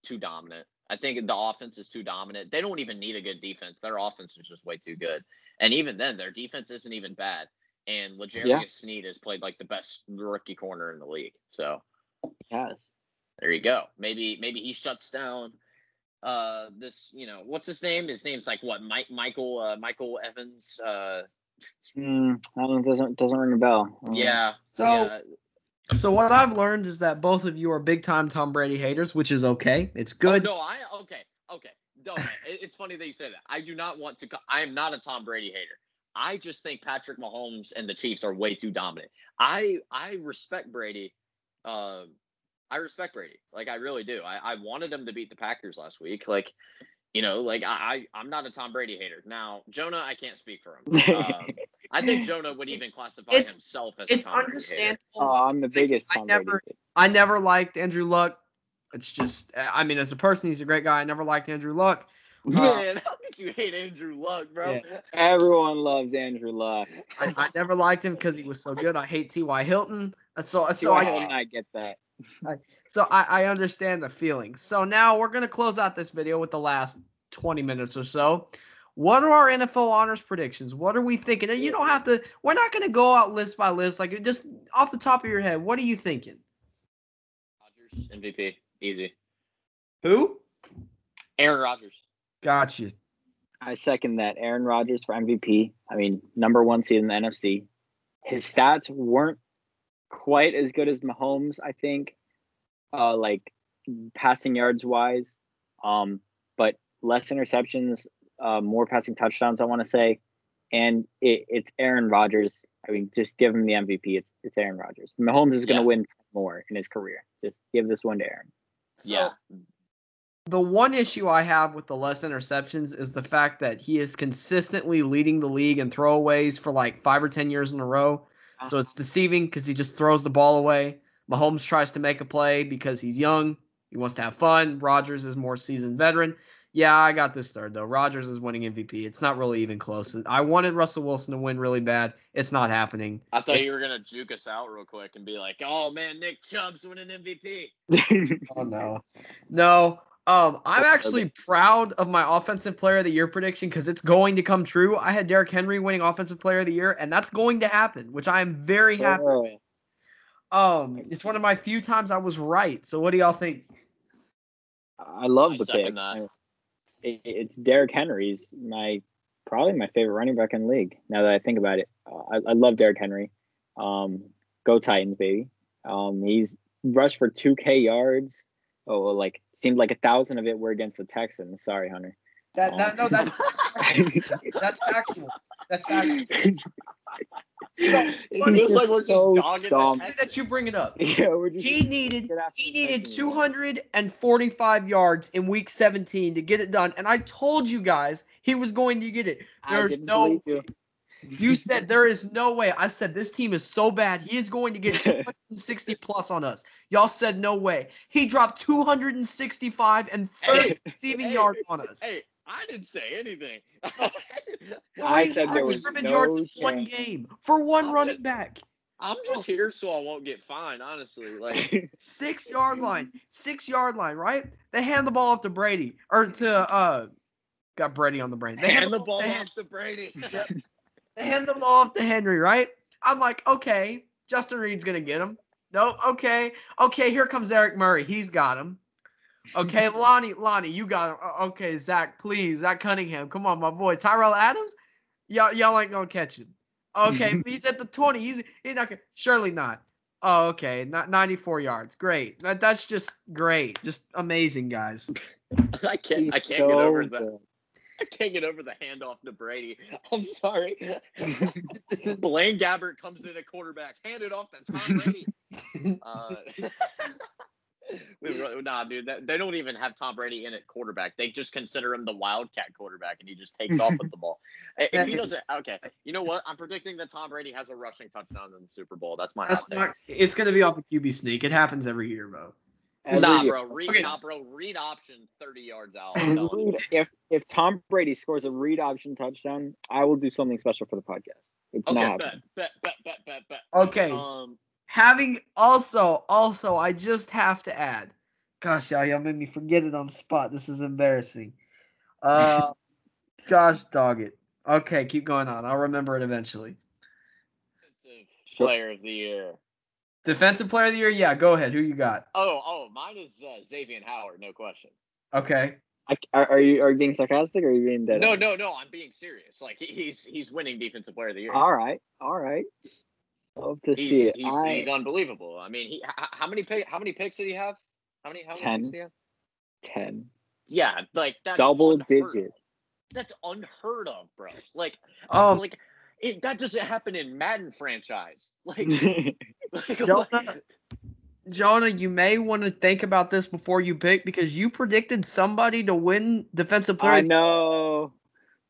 too dominant. I think the offense is too dominant. They don't even need a good defense. Their offense is just way too good. And even then, their defense isn't even bad. And L'Jarius Yeah. Sneed has played like the best rookie corner in the league. So He has. there you go. Maybe maybe he shuts down uh this you know what's his name? His name's like what Mike Michael uh, Michael Evans. Uh Mm, I don't doesn't doesn't ring a bell. Yeah. So- yeah. So what I've learned is that both of you are big time Tom Brady haters, which is okay. It's good. Oh, no, I okay okay. No, it- it's funny that you say that. I do not want to. I am not a Tom Brady hater. I just think Patrick Mahomes and the Chiefs are way too dominant. I I respect Brady. Um, I respect Brady. Like I really do. I, I wanted them to beat the Packers last week. Like, you know, like I, I I'm not a Tom Brady hater. Now Jonah, I can't speak for him. Um, I think Jonah would even classify It's- himself as It's a Tom Brady understandable. Oh, I'm the biggest I never, I never liked Andrew Luck. It's just, I mean, as a person, he's a great guy. I never liked Andrew Luck. Man, how could you hate Andrew Luck, bro? Yeah. Everyone loves Andrew Luck. I, I never liked him because he was so good. I hate T.Y. Hilton. So, so So I, I, I get that. I, so I, I understand the feeling. So now we're gonna close out this video with the last 20 minutes or so. What are our NFL honors predictions? What are we thinking? And you don't have to. We're not gonna go out list by list. Like just off the top of your head, what are you thinking? Rodgers MVP, easy. Who? Aaron Rodgers. Got you. I second that. Aaron Rodgers for MVP. I mean, number one seed in the NFC. His stats weren't quite as good as Mahomes, I think, uh, like passing yards wise. Um, but less interceptions, uh, more passing touchdowns, I want to say. And it, it's Aaron Rodgers. I mean, just give him the MVP. It's it's Aaron Rodgers. Mahomes is going to Yeah. win more in his career. Just give this one to Aaron. yeah. The one issue I have with the less interceptions is the fact that he is consistently leading the league in throwaways for like five or ten years in a row. So it's deceiving because he just throws the ball away. Mahomes tries to make a play because he's young. He wants to have fun. Rodgers is more seasoned veteran. Yeah, I got this third though. Rodgers is winning MVP. It's not really even close. I wanted Russell Wilson to win really bad. It's not happening. I thought you were gonna juke us out real quick and be like, "Oh man, Nick Chubb's winning MVP." Oh no. No. Um, I'm actually proud of my offensive player of the year prediction because it's going to come true. I had Derrick Henry winning offensive player of the year, and that's going to happen, which I am very happy. So, Um, it's one of my few times I was right. So what do y'all think? I love I the pick. that. It- it's Derrick Henry's my probably my favorite running back in the league. Now that I think about it, uh, I, I love Derrick Henry. Um, go Titans, baby. Um, he's rushed for 2K yards Oh, well, like seemed like a thousand of it were against the Texans. Sorry, Hunter. That, that no, that's that's factual. That's factual. it It's like we're just so just dumb. that you bring it up. yeah, we're just. He needed he needed 245 yards in week 17 to get it done, and I told you guys he was going to get it. There's no. you. You said there is no way. I said this team is so bad. He is going to get 260 plus on us. Y'all said no way. He dropped 265 and 30 Hey, receiving hey, yards on us. Hey, I didn't say anything. I Three said there was scrimmage no yards in one game for one I'm running just- back. I'm just here so I won't get fined, honestly. Like, Six yard line, six yard line, right? They hand the ball off to Brady or to uh, got Brady on the brain. They hand the off ball to off to Brady. They hand the ball off to Henry, right? I'm like, okay, Justin Reid's gonna get him. Nope. Okay. Okay. Here comes Eric Murray. He's got him. Okay, Lonnie, Lonnie, you got him. Okay, Zach, please, Zach Cunningham, come on, my boy, Tyrell Adams. Y'all, y'all ain't gonna catch him. Okay, he's at the 20. He's he's not gonna. Surely not. Oh, okay, not 94 yards. Great. That, that's just great. Just amazing, guys. I can't. I can't so get over that. I can't get over the handoff to Brady. I'm sorry. Blaine Gabbert comes in at quarterback, hand it off to Tom Brady. Uh, we, re- nah, dude, that, they don't even have Tom Brady in at quarterback. They just consider him the wildcat quarterback, and he just takes off with the ball. If he doesn't, okay, you know what? I'm predicting that Tom Brady has a rushing touchdown in the Super Bowl. That's my hot That's not. It's gonna be off a QB sneak. It happens every year, bro. Every Nah, year. bro, read, Okay. nah, bro, read option 30 yards out. I'm telling you. Reed- if if Tom Brady scores a read option touchdown, I will do something special for the podcast. It's Okay, happening. bet, bet, bet, bet, bet, bet. Okay. Um, Having also, also, I just have to add. Gosh, y'all, y'all made me forget it on the spot. This is embarrassing. Uh, gosh, dog it. Okay, keep going on. I'll remember it eventually. defensive player of the year. Defensive player of the year? Yeah, go ahead. Who you got? Oh, oh, mine is uh, Xavier Howard, no question. Okay. I, are, are you are you being sarcastic or are you being dead? No, on? no, no, I'm being serious. Like he, he's he's winning defensive player of the year. All right, all right. Love to see it. he's, I, he's unbelievable. I mean, he how many pick, how many picks did he have? How many how many Ten. picks did he have? ten Yeah, like that's double unheard of. digit. That's unheard of, bro. Like Um, like it, that doesn't happen in Madden franchise. Like, like Jonah, what? Jonah, you may want to think about this before you pick because you predicted somebody to win defensive player, I of the year, know.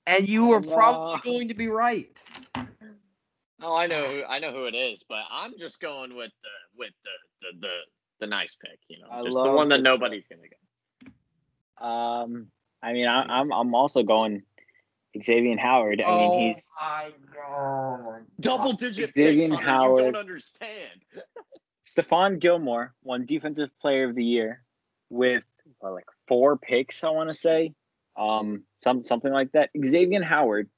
and you I were probably going to be right. Oh, I know who I know who it is, but I'm just going with the with the the the, the nice pick. You know, I just the one that good nobody's picks. gonna get. Um, I mean, I, I'm I'm also going Xavier Howard. I oh mean, he's my god. Double digit Xavier picks, Hunter. You don't understand. Stephon Gilmore won Defensive Player of the Year with what, like four picks, I want to say, um, some something like that. Xavier Howard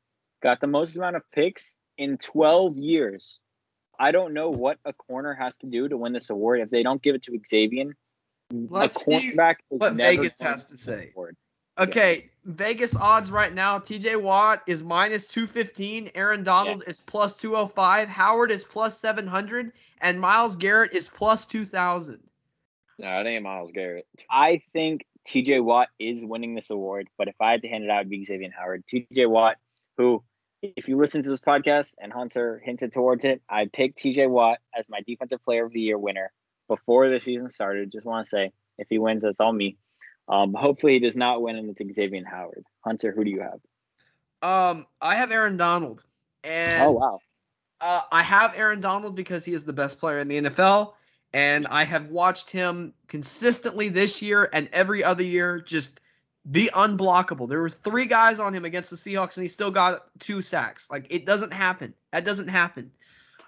got the most amount of picks in 12 years. I don't know what a corner has to do to win this award. If they don't give it to Xavier, Let's a cornerback is what never Vegas has to say. award. Okay, Vegas odds right now. TJ Watt is minus 215. Aaron Donald is plus 205. Howard is plus 700. And Myles Garrett is plus 2,000. No, it ain't Myles Garrett. I think TJ Watt is winning this award, but if I had to hand it out, it'd be Xavier Howard. TJ Watt, who, if you listen to this podcast and Hunter hinted towards it, I picked TJ Watt as my Defensive Player of the Year winner before the season started. Just want to say, if he wins, that's all me. Um, hopefully he does not win, and it's Xavier Howard. Hunter, who do you have? Um, I have Aaron Donald. And oh wow, Uh, I have Aaron Donald because he is the best player in the NFL, and I have watched him consistently this year and every other year just be unblockable. There were three guys on him against the Seahawks, and he still got two sacks. Like it doesn't happen. That doesn't happen.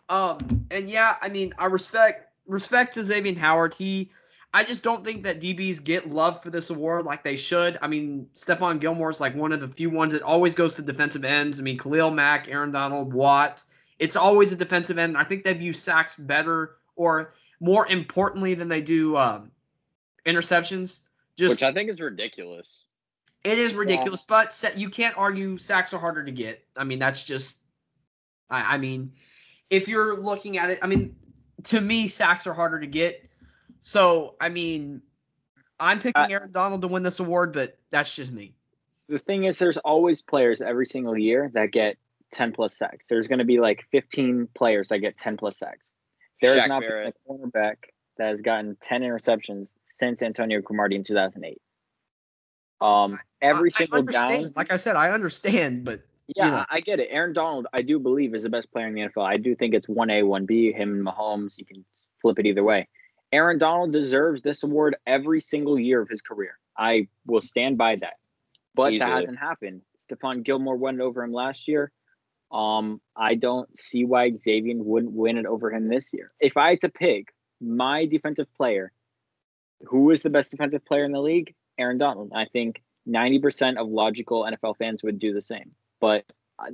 Um, and yeah, I mean, I respect respect to Xavier Howard. He, I just don't think that DBs get love for this award like they should. I mean, Stephon Gilmore's like one of the few ones that always goes to defensive ends. I mean, Khalil Mack, Aaron Donald, Watt it's always a defensive end. I think they view sacks better or more importantly than they do um, interceptions. Just Which I think is ridiculous. It is ridiculous, but sa- you can't argue sacks are harder to get. I mean, that's just. I, I mean, if you're looking at it, I mean, to me, sacks are harder to get. So I mean, I'm picking I- Aaron Donald to win this award, but that's just me. the thing is, there's always players every single year that get 10 plus sacks. There's going to be like 15 players that get 10 plus sacks. There has not Barrett. been a cornerback that has gotten 10 interceptions since Antonio Cromartie in 2008. Um, every I, I single understand. down. Like I said, I understand, but Yeah, you know. I I get it. Aaron Donald, I do believe, is the best player in the NFL. I do think it's 1A, 1B, him and Mahomes. You can flip it either way. Aaron Donald deserves this award every single year of his career. I will stand by that. But Easily. that hasn't happened. Stephon Gilmore won it over him last year. Um, I don't see why Xavier wouldn't win it over him this year. If I had to pick my defensive player, who is the best defensive player in the league? Aaron Donald. I think 90% of logical NFL fans would do the same. But uh,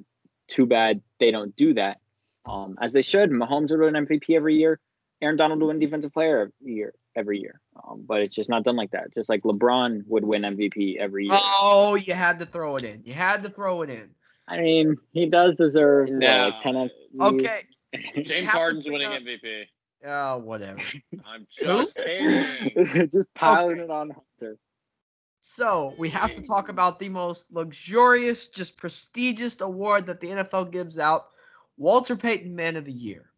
too bad they don't do that. Um, as they should. Mahomes would win MVP every year. Aaron Donald would win Defensive Player every year. Every year. Um, but it's just not done like that. Just like LeBron would win MVP every year. oh, you had to throw it in. You had to throw it in. I mean, he does deserve what, No. like 10 Okay. James Harden's winning up- MVP. Oh, whatever. I'm just kidding. just piling Okay. it on Hunter. So we have to talk about the most luxurious, just prestigious award that the NFL gives out: Walter Payton Man of the Year.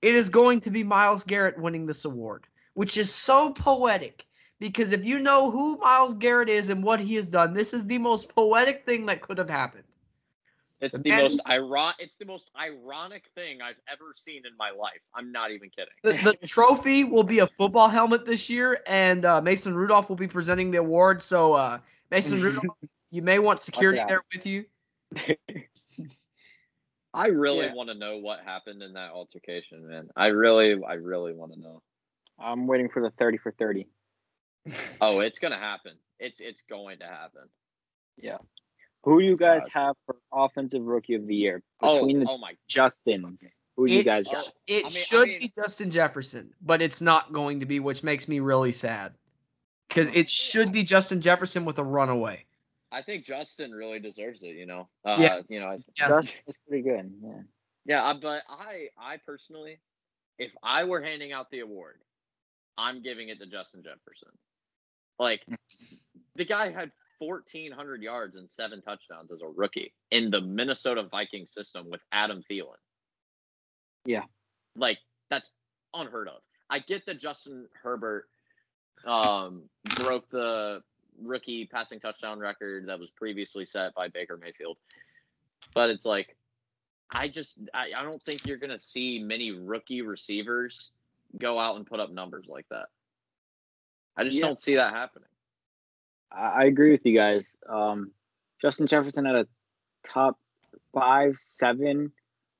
It is going to be Myles Garrett winning this award, which is so poetic because if you know who Myles Garrett is and what he has done, this is the most poetic thing that could have happened. It's The the man most is- iron. It's the most ironic thing I've ever seen in my life. I'm not even kidding. The, the trophy will be a football helmet this year, and uh, Mason Rudolph will be presenting the award. So, uh, Mason Rudolph, you may want security there with you. I really Yeah. want to know what happened in that altercation, man. I really, I really want to know. I'm waiting for the 30 for 30. Oh, it's gonna happen. It's it's going to happen. Who do you guys God. have for offensive rookie of the year Oh, between the oh my. Justins? Who do you It- guys Oh, got? It I mean- I should mean- be Justin Jefferson, but it's not going to be, which makes me really sad. Because it should be Justin Jefferson with a runaway. I think Justin really deserves it. You know. Uh, Yeah. You know. I- Yeah. Justin's pretty good. Yeah. Yeah, uh, but I, I personally, if I were handing out the award, I'm giving it to Justin Jefferson. Like, the guy had 1,400 yards and seven touchdowns as a rookie in the Minnesota Vikings system with Adam Thielen. Yeah. Like, that's unheard of. I get that Justin Herbert um, broke the rookie passing touchdown record that was previously set by Baker Mayfield, but it's like, I just I, I don't think you're gonna see many rookie receivers go out and put up numbers like that. I just Yeah. don't see that happening. I, I agree with you guys. Um, Justin Jefferson had a top five, seven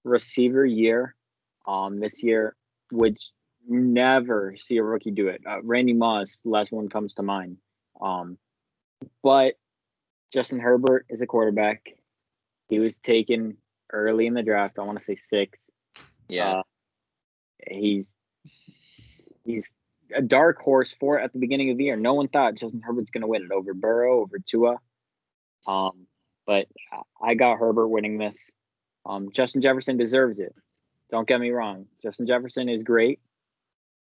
receiver year um, this year, which never see a rookie do it. Uh, Randy Moss, last one comes to mind. Um, but Justin Herbert is a quarterback. He was taken early in the draft. I want to say six. Yeah. Uh, he's he's a dark horse for it at the beginning of the year. No one thought Justin Herbert's going to win it over Burrow, over Tua. Um, but I got Herbert winning this. Um, Justin Jefferson deserves it. Don't get me wrong. Justin Jefferson is great.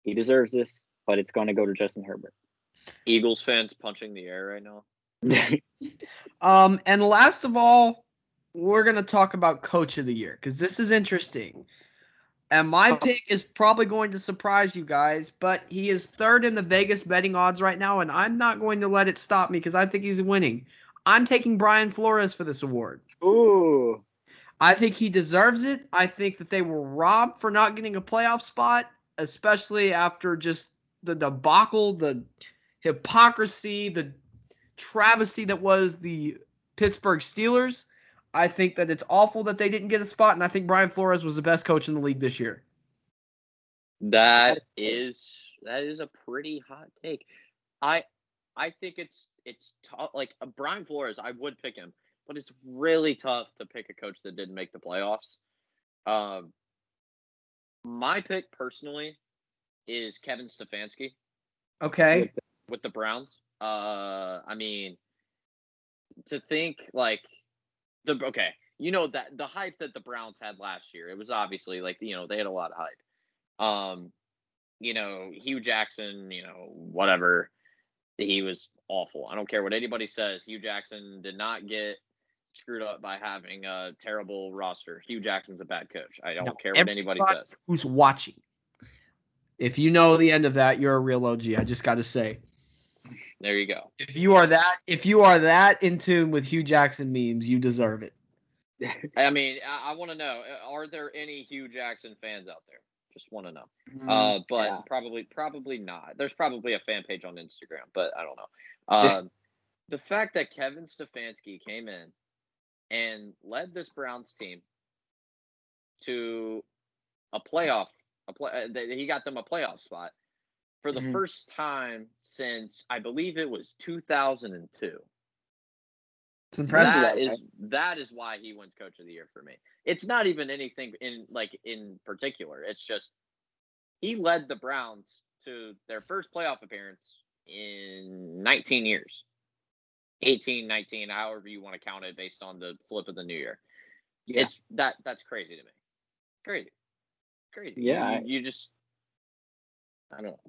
He deserves this, but it's going to go to Justin Herbert. Eagles fans punching the air right now. Um, and last of all, we're gonna talk about Coach of the Year because this is interesting. And my oh. pick is probably going to surprise you guys, but he is third in the Vegas betting odds right now, and I'm not going to let it stop me because I think he's winning. I'm taking Brian Flores for this award. Ooh. I think he deserves it. I think that they were robbed for not getting a playoff spot, especially after just the debacle, the hypocrisy, the travesty that was the Pittsburgh Steelers. I think that it's awful that they didn't get a spot, and I think Brian Flores was the best coach in the league this year. That is that is a pretty hot take. I I think it's it's tough. Like uh, Brian Flores, I would pick him, but it's really tough to pick a coach that didn't make the playoffs. Um, my pick personally is Kevin Stefanski Okay. with the Browns. Uh, I mean, to think like the okay, you know that the hype that the Browns had last year, it was obviously like you know they had a lot of hype. Um, you know Hue Jackson, you know whatever. he was awful. I don't care what anybody says. Hue Jackson did not get screwed up by having a terrible roster. Hue Jackson's a bad coach. I don't No, care what anybody says. Who's watching? If you know the end of that, you're a real OG. I just got to say. There you go. If you are that, if you are that in tune with Hue Jackson memes, you deserve it. I mean, I, I want to know: uh, Are there any Hue Jackson fans out there? Just want to know. Mm, Uh, but yeah. probably, probably not. There's probably a fan page on Instagram, but I don't know. Um, the fact that Kevin Stefanski came in and led this Browns team to a playoff, a play, uh, that he got them a playoff spot for the Mhm. first time since I believe it was 2002. it's impressive. That is that is why he wins Coach of the Year for me. It's not even anything in like in particular. It's just he led the Browns to their first playoff appearance in 19 years. 18, 19, however you want to count it based on the flip of the new year. Yeah. It's that that's crazy to me. Crazy. Crazy. Yeah, You, you just I don't know.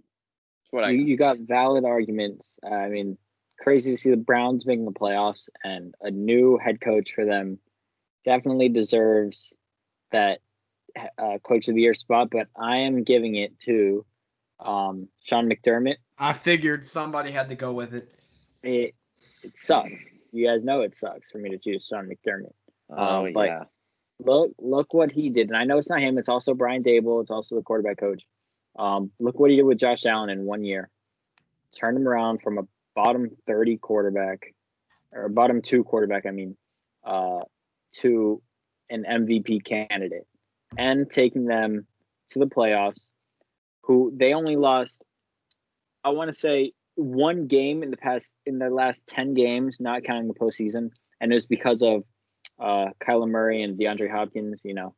That's what I you, you got valid arguments. I mean, crazy to see the Browns making the playoffs and a new head coach for them definitely deserves that uh, coach of the year spot. But I am giving it to um, Sean McDermott. I figured somebody had to go with it. It it sucks. You guys know it sucks for me to choose Sean McDermott. Oh Um, but- yeah. Look look what he did, and I know it's not him. It's also Brian Daboll. It's also the quarterback coach. Um, look what he did with Josh Allen in one year. Turned him around from a bottom 30 quarterback, or bottom two quarterback, I mean, uh, to an MVP candidate, and taking them to the playoffs. Who they only lost, I want to say one game in the past in the last 10 games, not counting the postseason, and it was because of uh, Kyler Murray and DeAndre Hopkins. You know,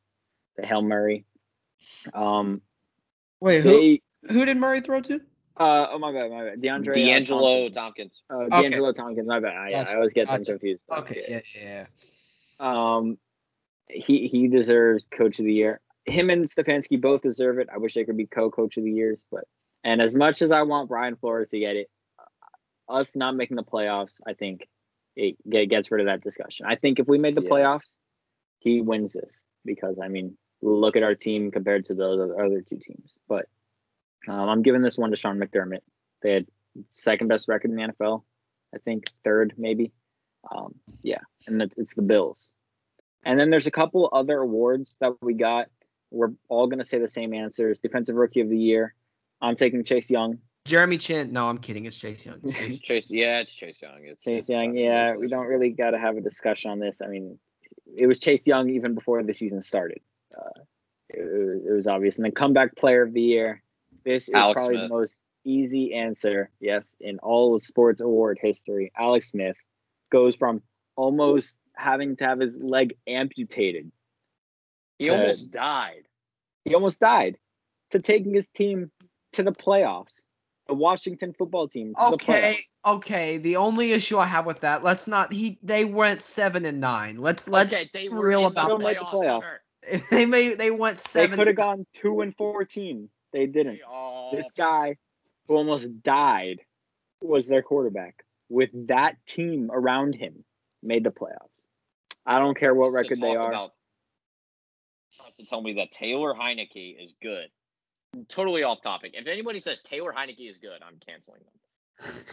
the Hail Murray. Um, Wait, who they. who did Murray throw to? Uh, oh my bad, my bad. DeAndre. uh, D'Angelo Tompkins. Tompkins. Uh, Okay. Tompkins. My bad. I, Gotcha, I always get them gotcha. confused. Okay, yeah, yeah. Um, he he deserves Coach of the Year. Him and Stefanski both deserve it. I wish they could be co-coach of the years, but and as much as I want Brian Flores to get it, us not making the playoffs, I think it get, gets rid of that discussion. I think if we made the Yeah. playoffs, he wins this because I mean, look at our team compared to the other, other two teams. But um, I'm giving this one to Sean McDermott. They had second best record in the NFL, I think third maybe. Um, yeah, and it's, it's the Bills. And then there's a couple other awards that we got. We're all gonna say the same answers. Defensive Rookie of the Year. I'm taking Chase Young. Jeremy Chinn. No, I'm kidding. It's Chase Young. It's Chase. Chase, yeah, it's Chase Young. It's, Chase it's Young. not- Yeah, we don't really got to have a discussion on this. I mean, it was Chase Young even before the season started. Uh, it, it was- obvious. And then comeback player of the year. This is Alex probably Smith. the most easy answer, yes, in all of sports award history. Alex Smith goes from almost having to have his leg amputated. He to- almost died. he almost died to taking his team to the playoffs. The Washington football team to the Okay, playoffs. okay. The only issue I have with that, let's not. He they went seven and nine. Let's let's okay, they were real in about the Don't the playoffs. Playoffs. Hunter. they may they went seven. They could have gone two and fourteen. They didn't. Oh, This guy who almost died was their quarterback. With that team around him, made the playoffs. I don't care what wants to record they talk are. About, wants to tell me that Taylor Heinicke is good. Totally off topic. If anybody says Taylor Heinicke is good, I'm canceling them.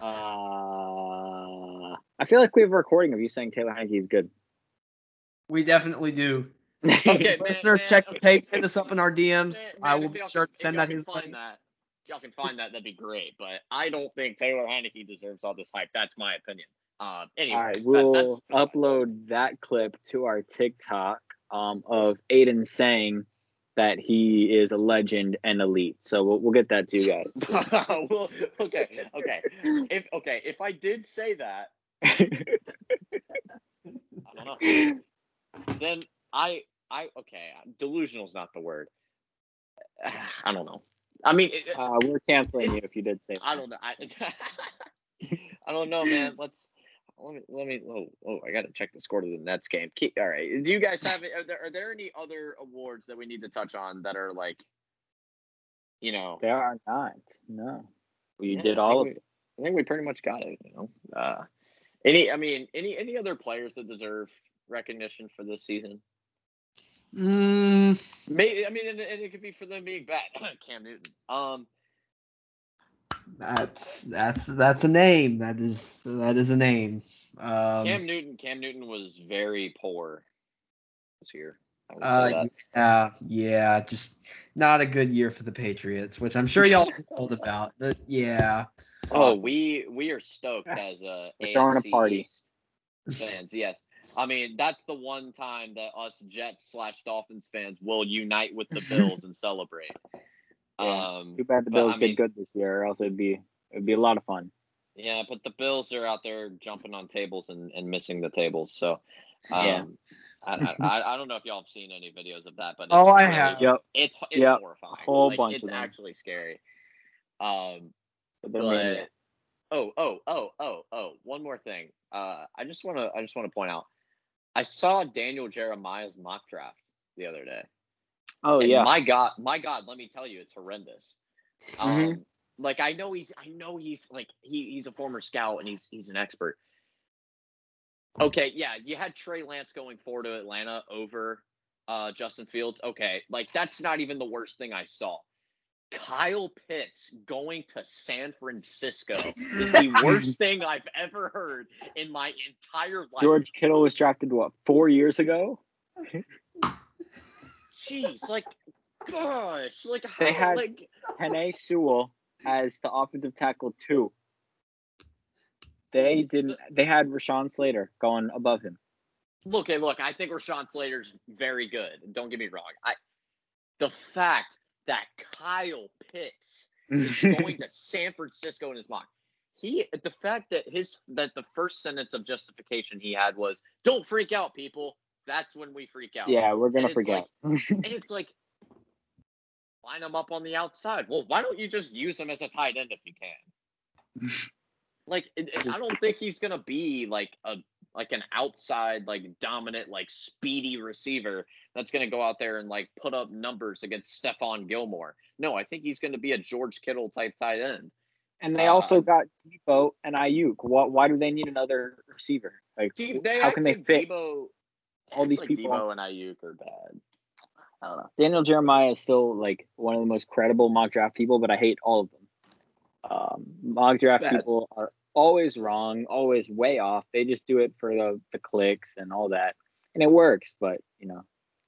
Uh, I feel like we have a recording of you saying Taylor Heinicke is good. We definitely do. Okay, Listeners, man, check the okay. tapes. Hit us up in our DMs. Man, I will be sure to send if that can his find way. that. if Y'all can find that. That'd be great. But I don't think Taylor Heinicke deserves all this hype. That's my opinion. Um, anyway, All right, we'll that's upload that clip to our TikTok um, of Aiden saying that he is a legend and elite. So we'll, we'll get that to you guys. well, okay, okay. If okay, if I did say that, I don't know. Then I, I okay. Delusional is not the word. I don't know. I mean, it, uh, we're canceling you if you did say that. I don't know. I, I don't know, man. Let's let me let me. Oh, oh, I got to check the score to the Nets game. Keep, all right. Do you guys have? Are there are there any other awards that we need to touch on that are like, you know? There are not. No. We Yeah, did all of it. I think we pretty much got it. You know, uh, any I mean any any other players that deserve recognition for this season? Mm, Maybe I mean, and, and it could be for them being bad. Cam Newton. Um, that's that's that's a name. That is that is a name. Um, Cam Newton. Cam Newton was very poor this year. I would say uh, yeah, yeah, just not a good year for the Patriots, which I'm sure y'all told about. But yeah, Oh, we we are stoked as a We're throwing a party. Fans. Yes, I mean that's the one time that us Jets slash Dolphins fans will unite with the Bills and celebrate. Yeah. Um, Too bad the but, I Bills mean- did good this year, or else it'd be it'd be a lot of fun. yeah, but the Bills are out there jumping on tables and, and missing the tables. So, um, Yeah. I, I I don't know if y'all have seen any videos of that, but it's Oh, I really- have. Yep. It's it's Yep, horrifying. a whole like, bunch It's of them. actually scary. Um, But they're but maniacs. oh oh oh oh oh one more thing uh i just want to i just want to point out i saw daniel jeremiah's mock draft the other day. Oh and yeah. my god my god let me tell you it's horrendous. Um Mhm. like i know he's i know he's like he, he's a former scout and he's he's an expert. Okay yeah you had trey lance going forward to atlanta over uh justin fields. Okay like that's not even the worst thing i saw Kyle Pitts going to San Francisco is the worst thing I've ever heard in my entire life. George Kittle was drafted what four years ago. Jeez, like, gosh, like how, They had- like, Penei Sewell as the offensive tackle two. They didn't. They had Rashawn Slater going above him. look, hey, look, I think Rashawn Slater's very good. Don't get me wrong. I, the fact that Kyle Pitts is going to San Francisco in his mock. He the fact that his that the first sentence of justification he had was don't freak out people. That's when we freak out. yeah, we're gonna it's forget. And it's like line him up on the outside. Well, why don't you just use him as a tight end if you can? like I don't think he's gonna be like a like an outside like dominant like speedy receiver that's gonna go out there and like put up numbers against Stephon Gilmore. No, I think he's gonna be a George Kittle type tight end. and they uh, also got Deebo and Aiyuk. Why, why do they need another receiver? Like, they how can they fit? Deebo, all these like people? Deebo and Aiyuk are bad. I don't know. Daniel Jeremiah is still like one of the most credible mock draft people, but I hate all of them. Um, mock draft people are always wrong, always way off. They just do it for the, the clicks and all that, and it works. But you know,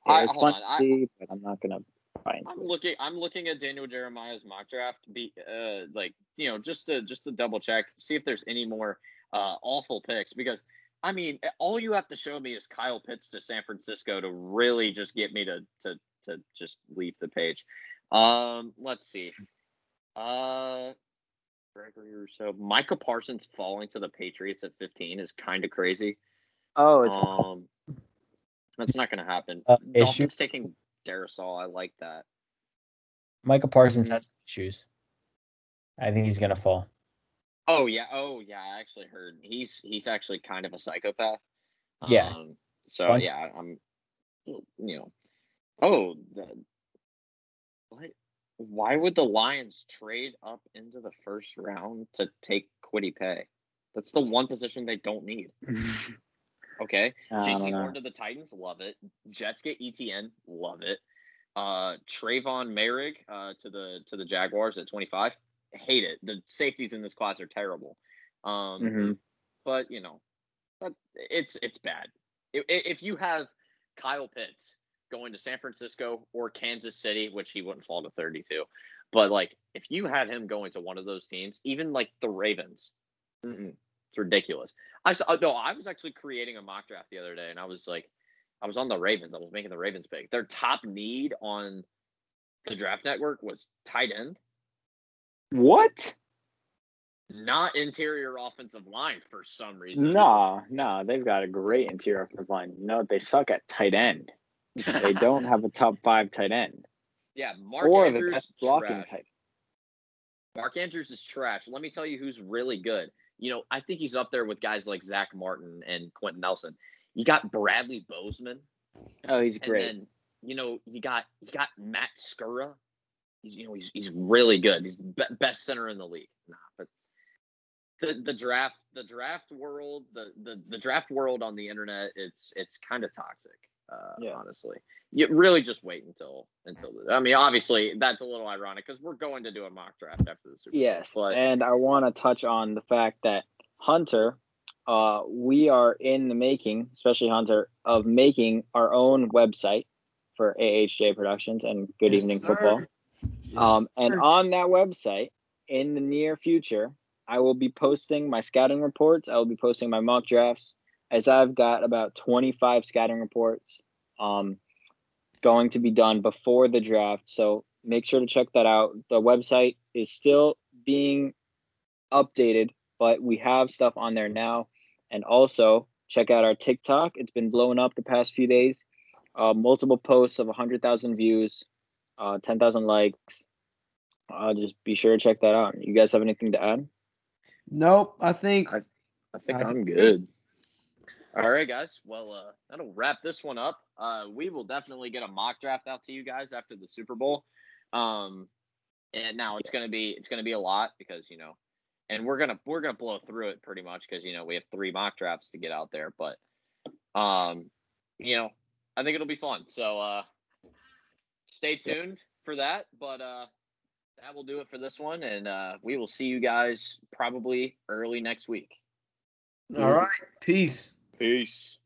I- it's hold fun on, to I- see. But I'm not gonna I'm it. looking. I'm looking at Daniel Jeremiah's mock draft. Be uh like you know just to just to double check, see if there's any more uh awful picks because I mean all you have to show me is Kyle Pitts to San Francisco to really just get me to to to just leave the page. Um, let's see. Uh, Gregory Rousseau, Micah Parsons falling to the Patriots at 15 is kind of crazy. Oh, it's Um, that's not gonna happen. Uh, Dolphins taking Darrisaw, I like that. Michael Parsons has some issues. I think he's gonna fall. Oh yeah, oh yeah. I actually heard he's he's actually kind of a psychopath. Yeah. Um, so Fun. yeah, I'm, you know. Oh, the, what? Why would the Lions trade up into the first round to take Kwity Paye? That's the one position they don't need. Okay. JC. Horn to the Titans, love it. Jets get ETN, love it. Uh, Trevon Moehrig uh, to the to the Jaguars at 25, hate it. The safeties in this class are terrible. Um, Mhm. but you know, but it's it's bad. If, if you have Kyle Pitts going to San Francisco or Kansas City, which he wouldn't fall to 32, but like if you had him going to one of those teams, even like the Ravens, mm-mm, it's ridiculous. I saw oh, no, I was actually creating a mock draft the other day, and I was like, I was on the Ravens. I was making the Ravens pick. Their top need on the draft network was tight end, What? not interior offensive line for some reason. Nah, nah. They've got a great interior offensive line. No, they suck at tight end. They don't have a top five tight end yeah, Mark or Andrews the best blocking trash. Mark Andrews is trash. Let me tell you who's really good. You know, I think he's up there with guys like Zack Martin and Quenton Nelson. You got Bradley Bozeman, Oh, he's and great. then you know you got you got Matt Skura. He's you know he's he's really good. He's the best center in the league. Nah, but the the draft the draft world the, the the draft world on the internet it's it's kind of toxic uh Yeah. honestly you really just wait until until i mean obviously that's a little ironic because we're going to do a mock draft after the super Bowl, Yes, but and I want to touch on the fact that Hunter, uh, we are in the making, especially Hunter, of making our own website for AHJ Productions and Good Yes, Evening sir. Football. Yes, Um, and on that website, in the near future, I will be posting my scouting reports. I will be posting my mock drafts, as I've got about 25 scouting reports um, going to be done before the draft. So make sure to check that out. The website is still being updated, but we have stuff on there now. And also check out our TikTok. It's been blowing up the past few days. Uh, multiple posts of 100,000 views, uh, 10,000 likes. Uh, just be sure to check that out. You guys have anything to add? Nope. I think I- I think I I'm good. All right, guys. Well, uh, that'll wrap this one up. Uh, we will definitely get a mock draft out to you guys after the Super Bowl. Um, and now it's gonna be it's gonna be a lot because you know, and we're gonna we're gonna blow through it pretty much because you know we have three mock drafts to get out there. But, um, you know, I think it'll be fun. So, uh, stay tuned for that. But uh, that will do it for this one, and uh, we will see you guys probably early next week. all right. Peace. Peace.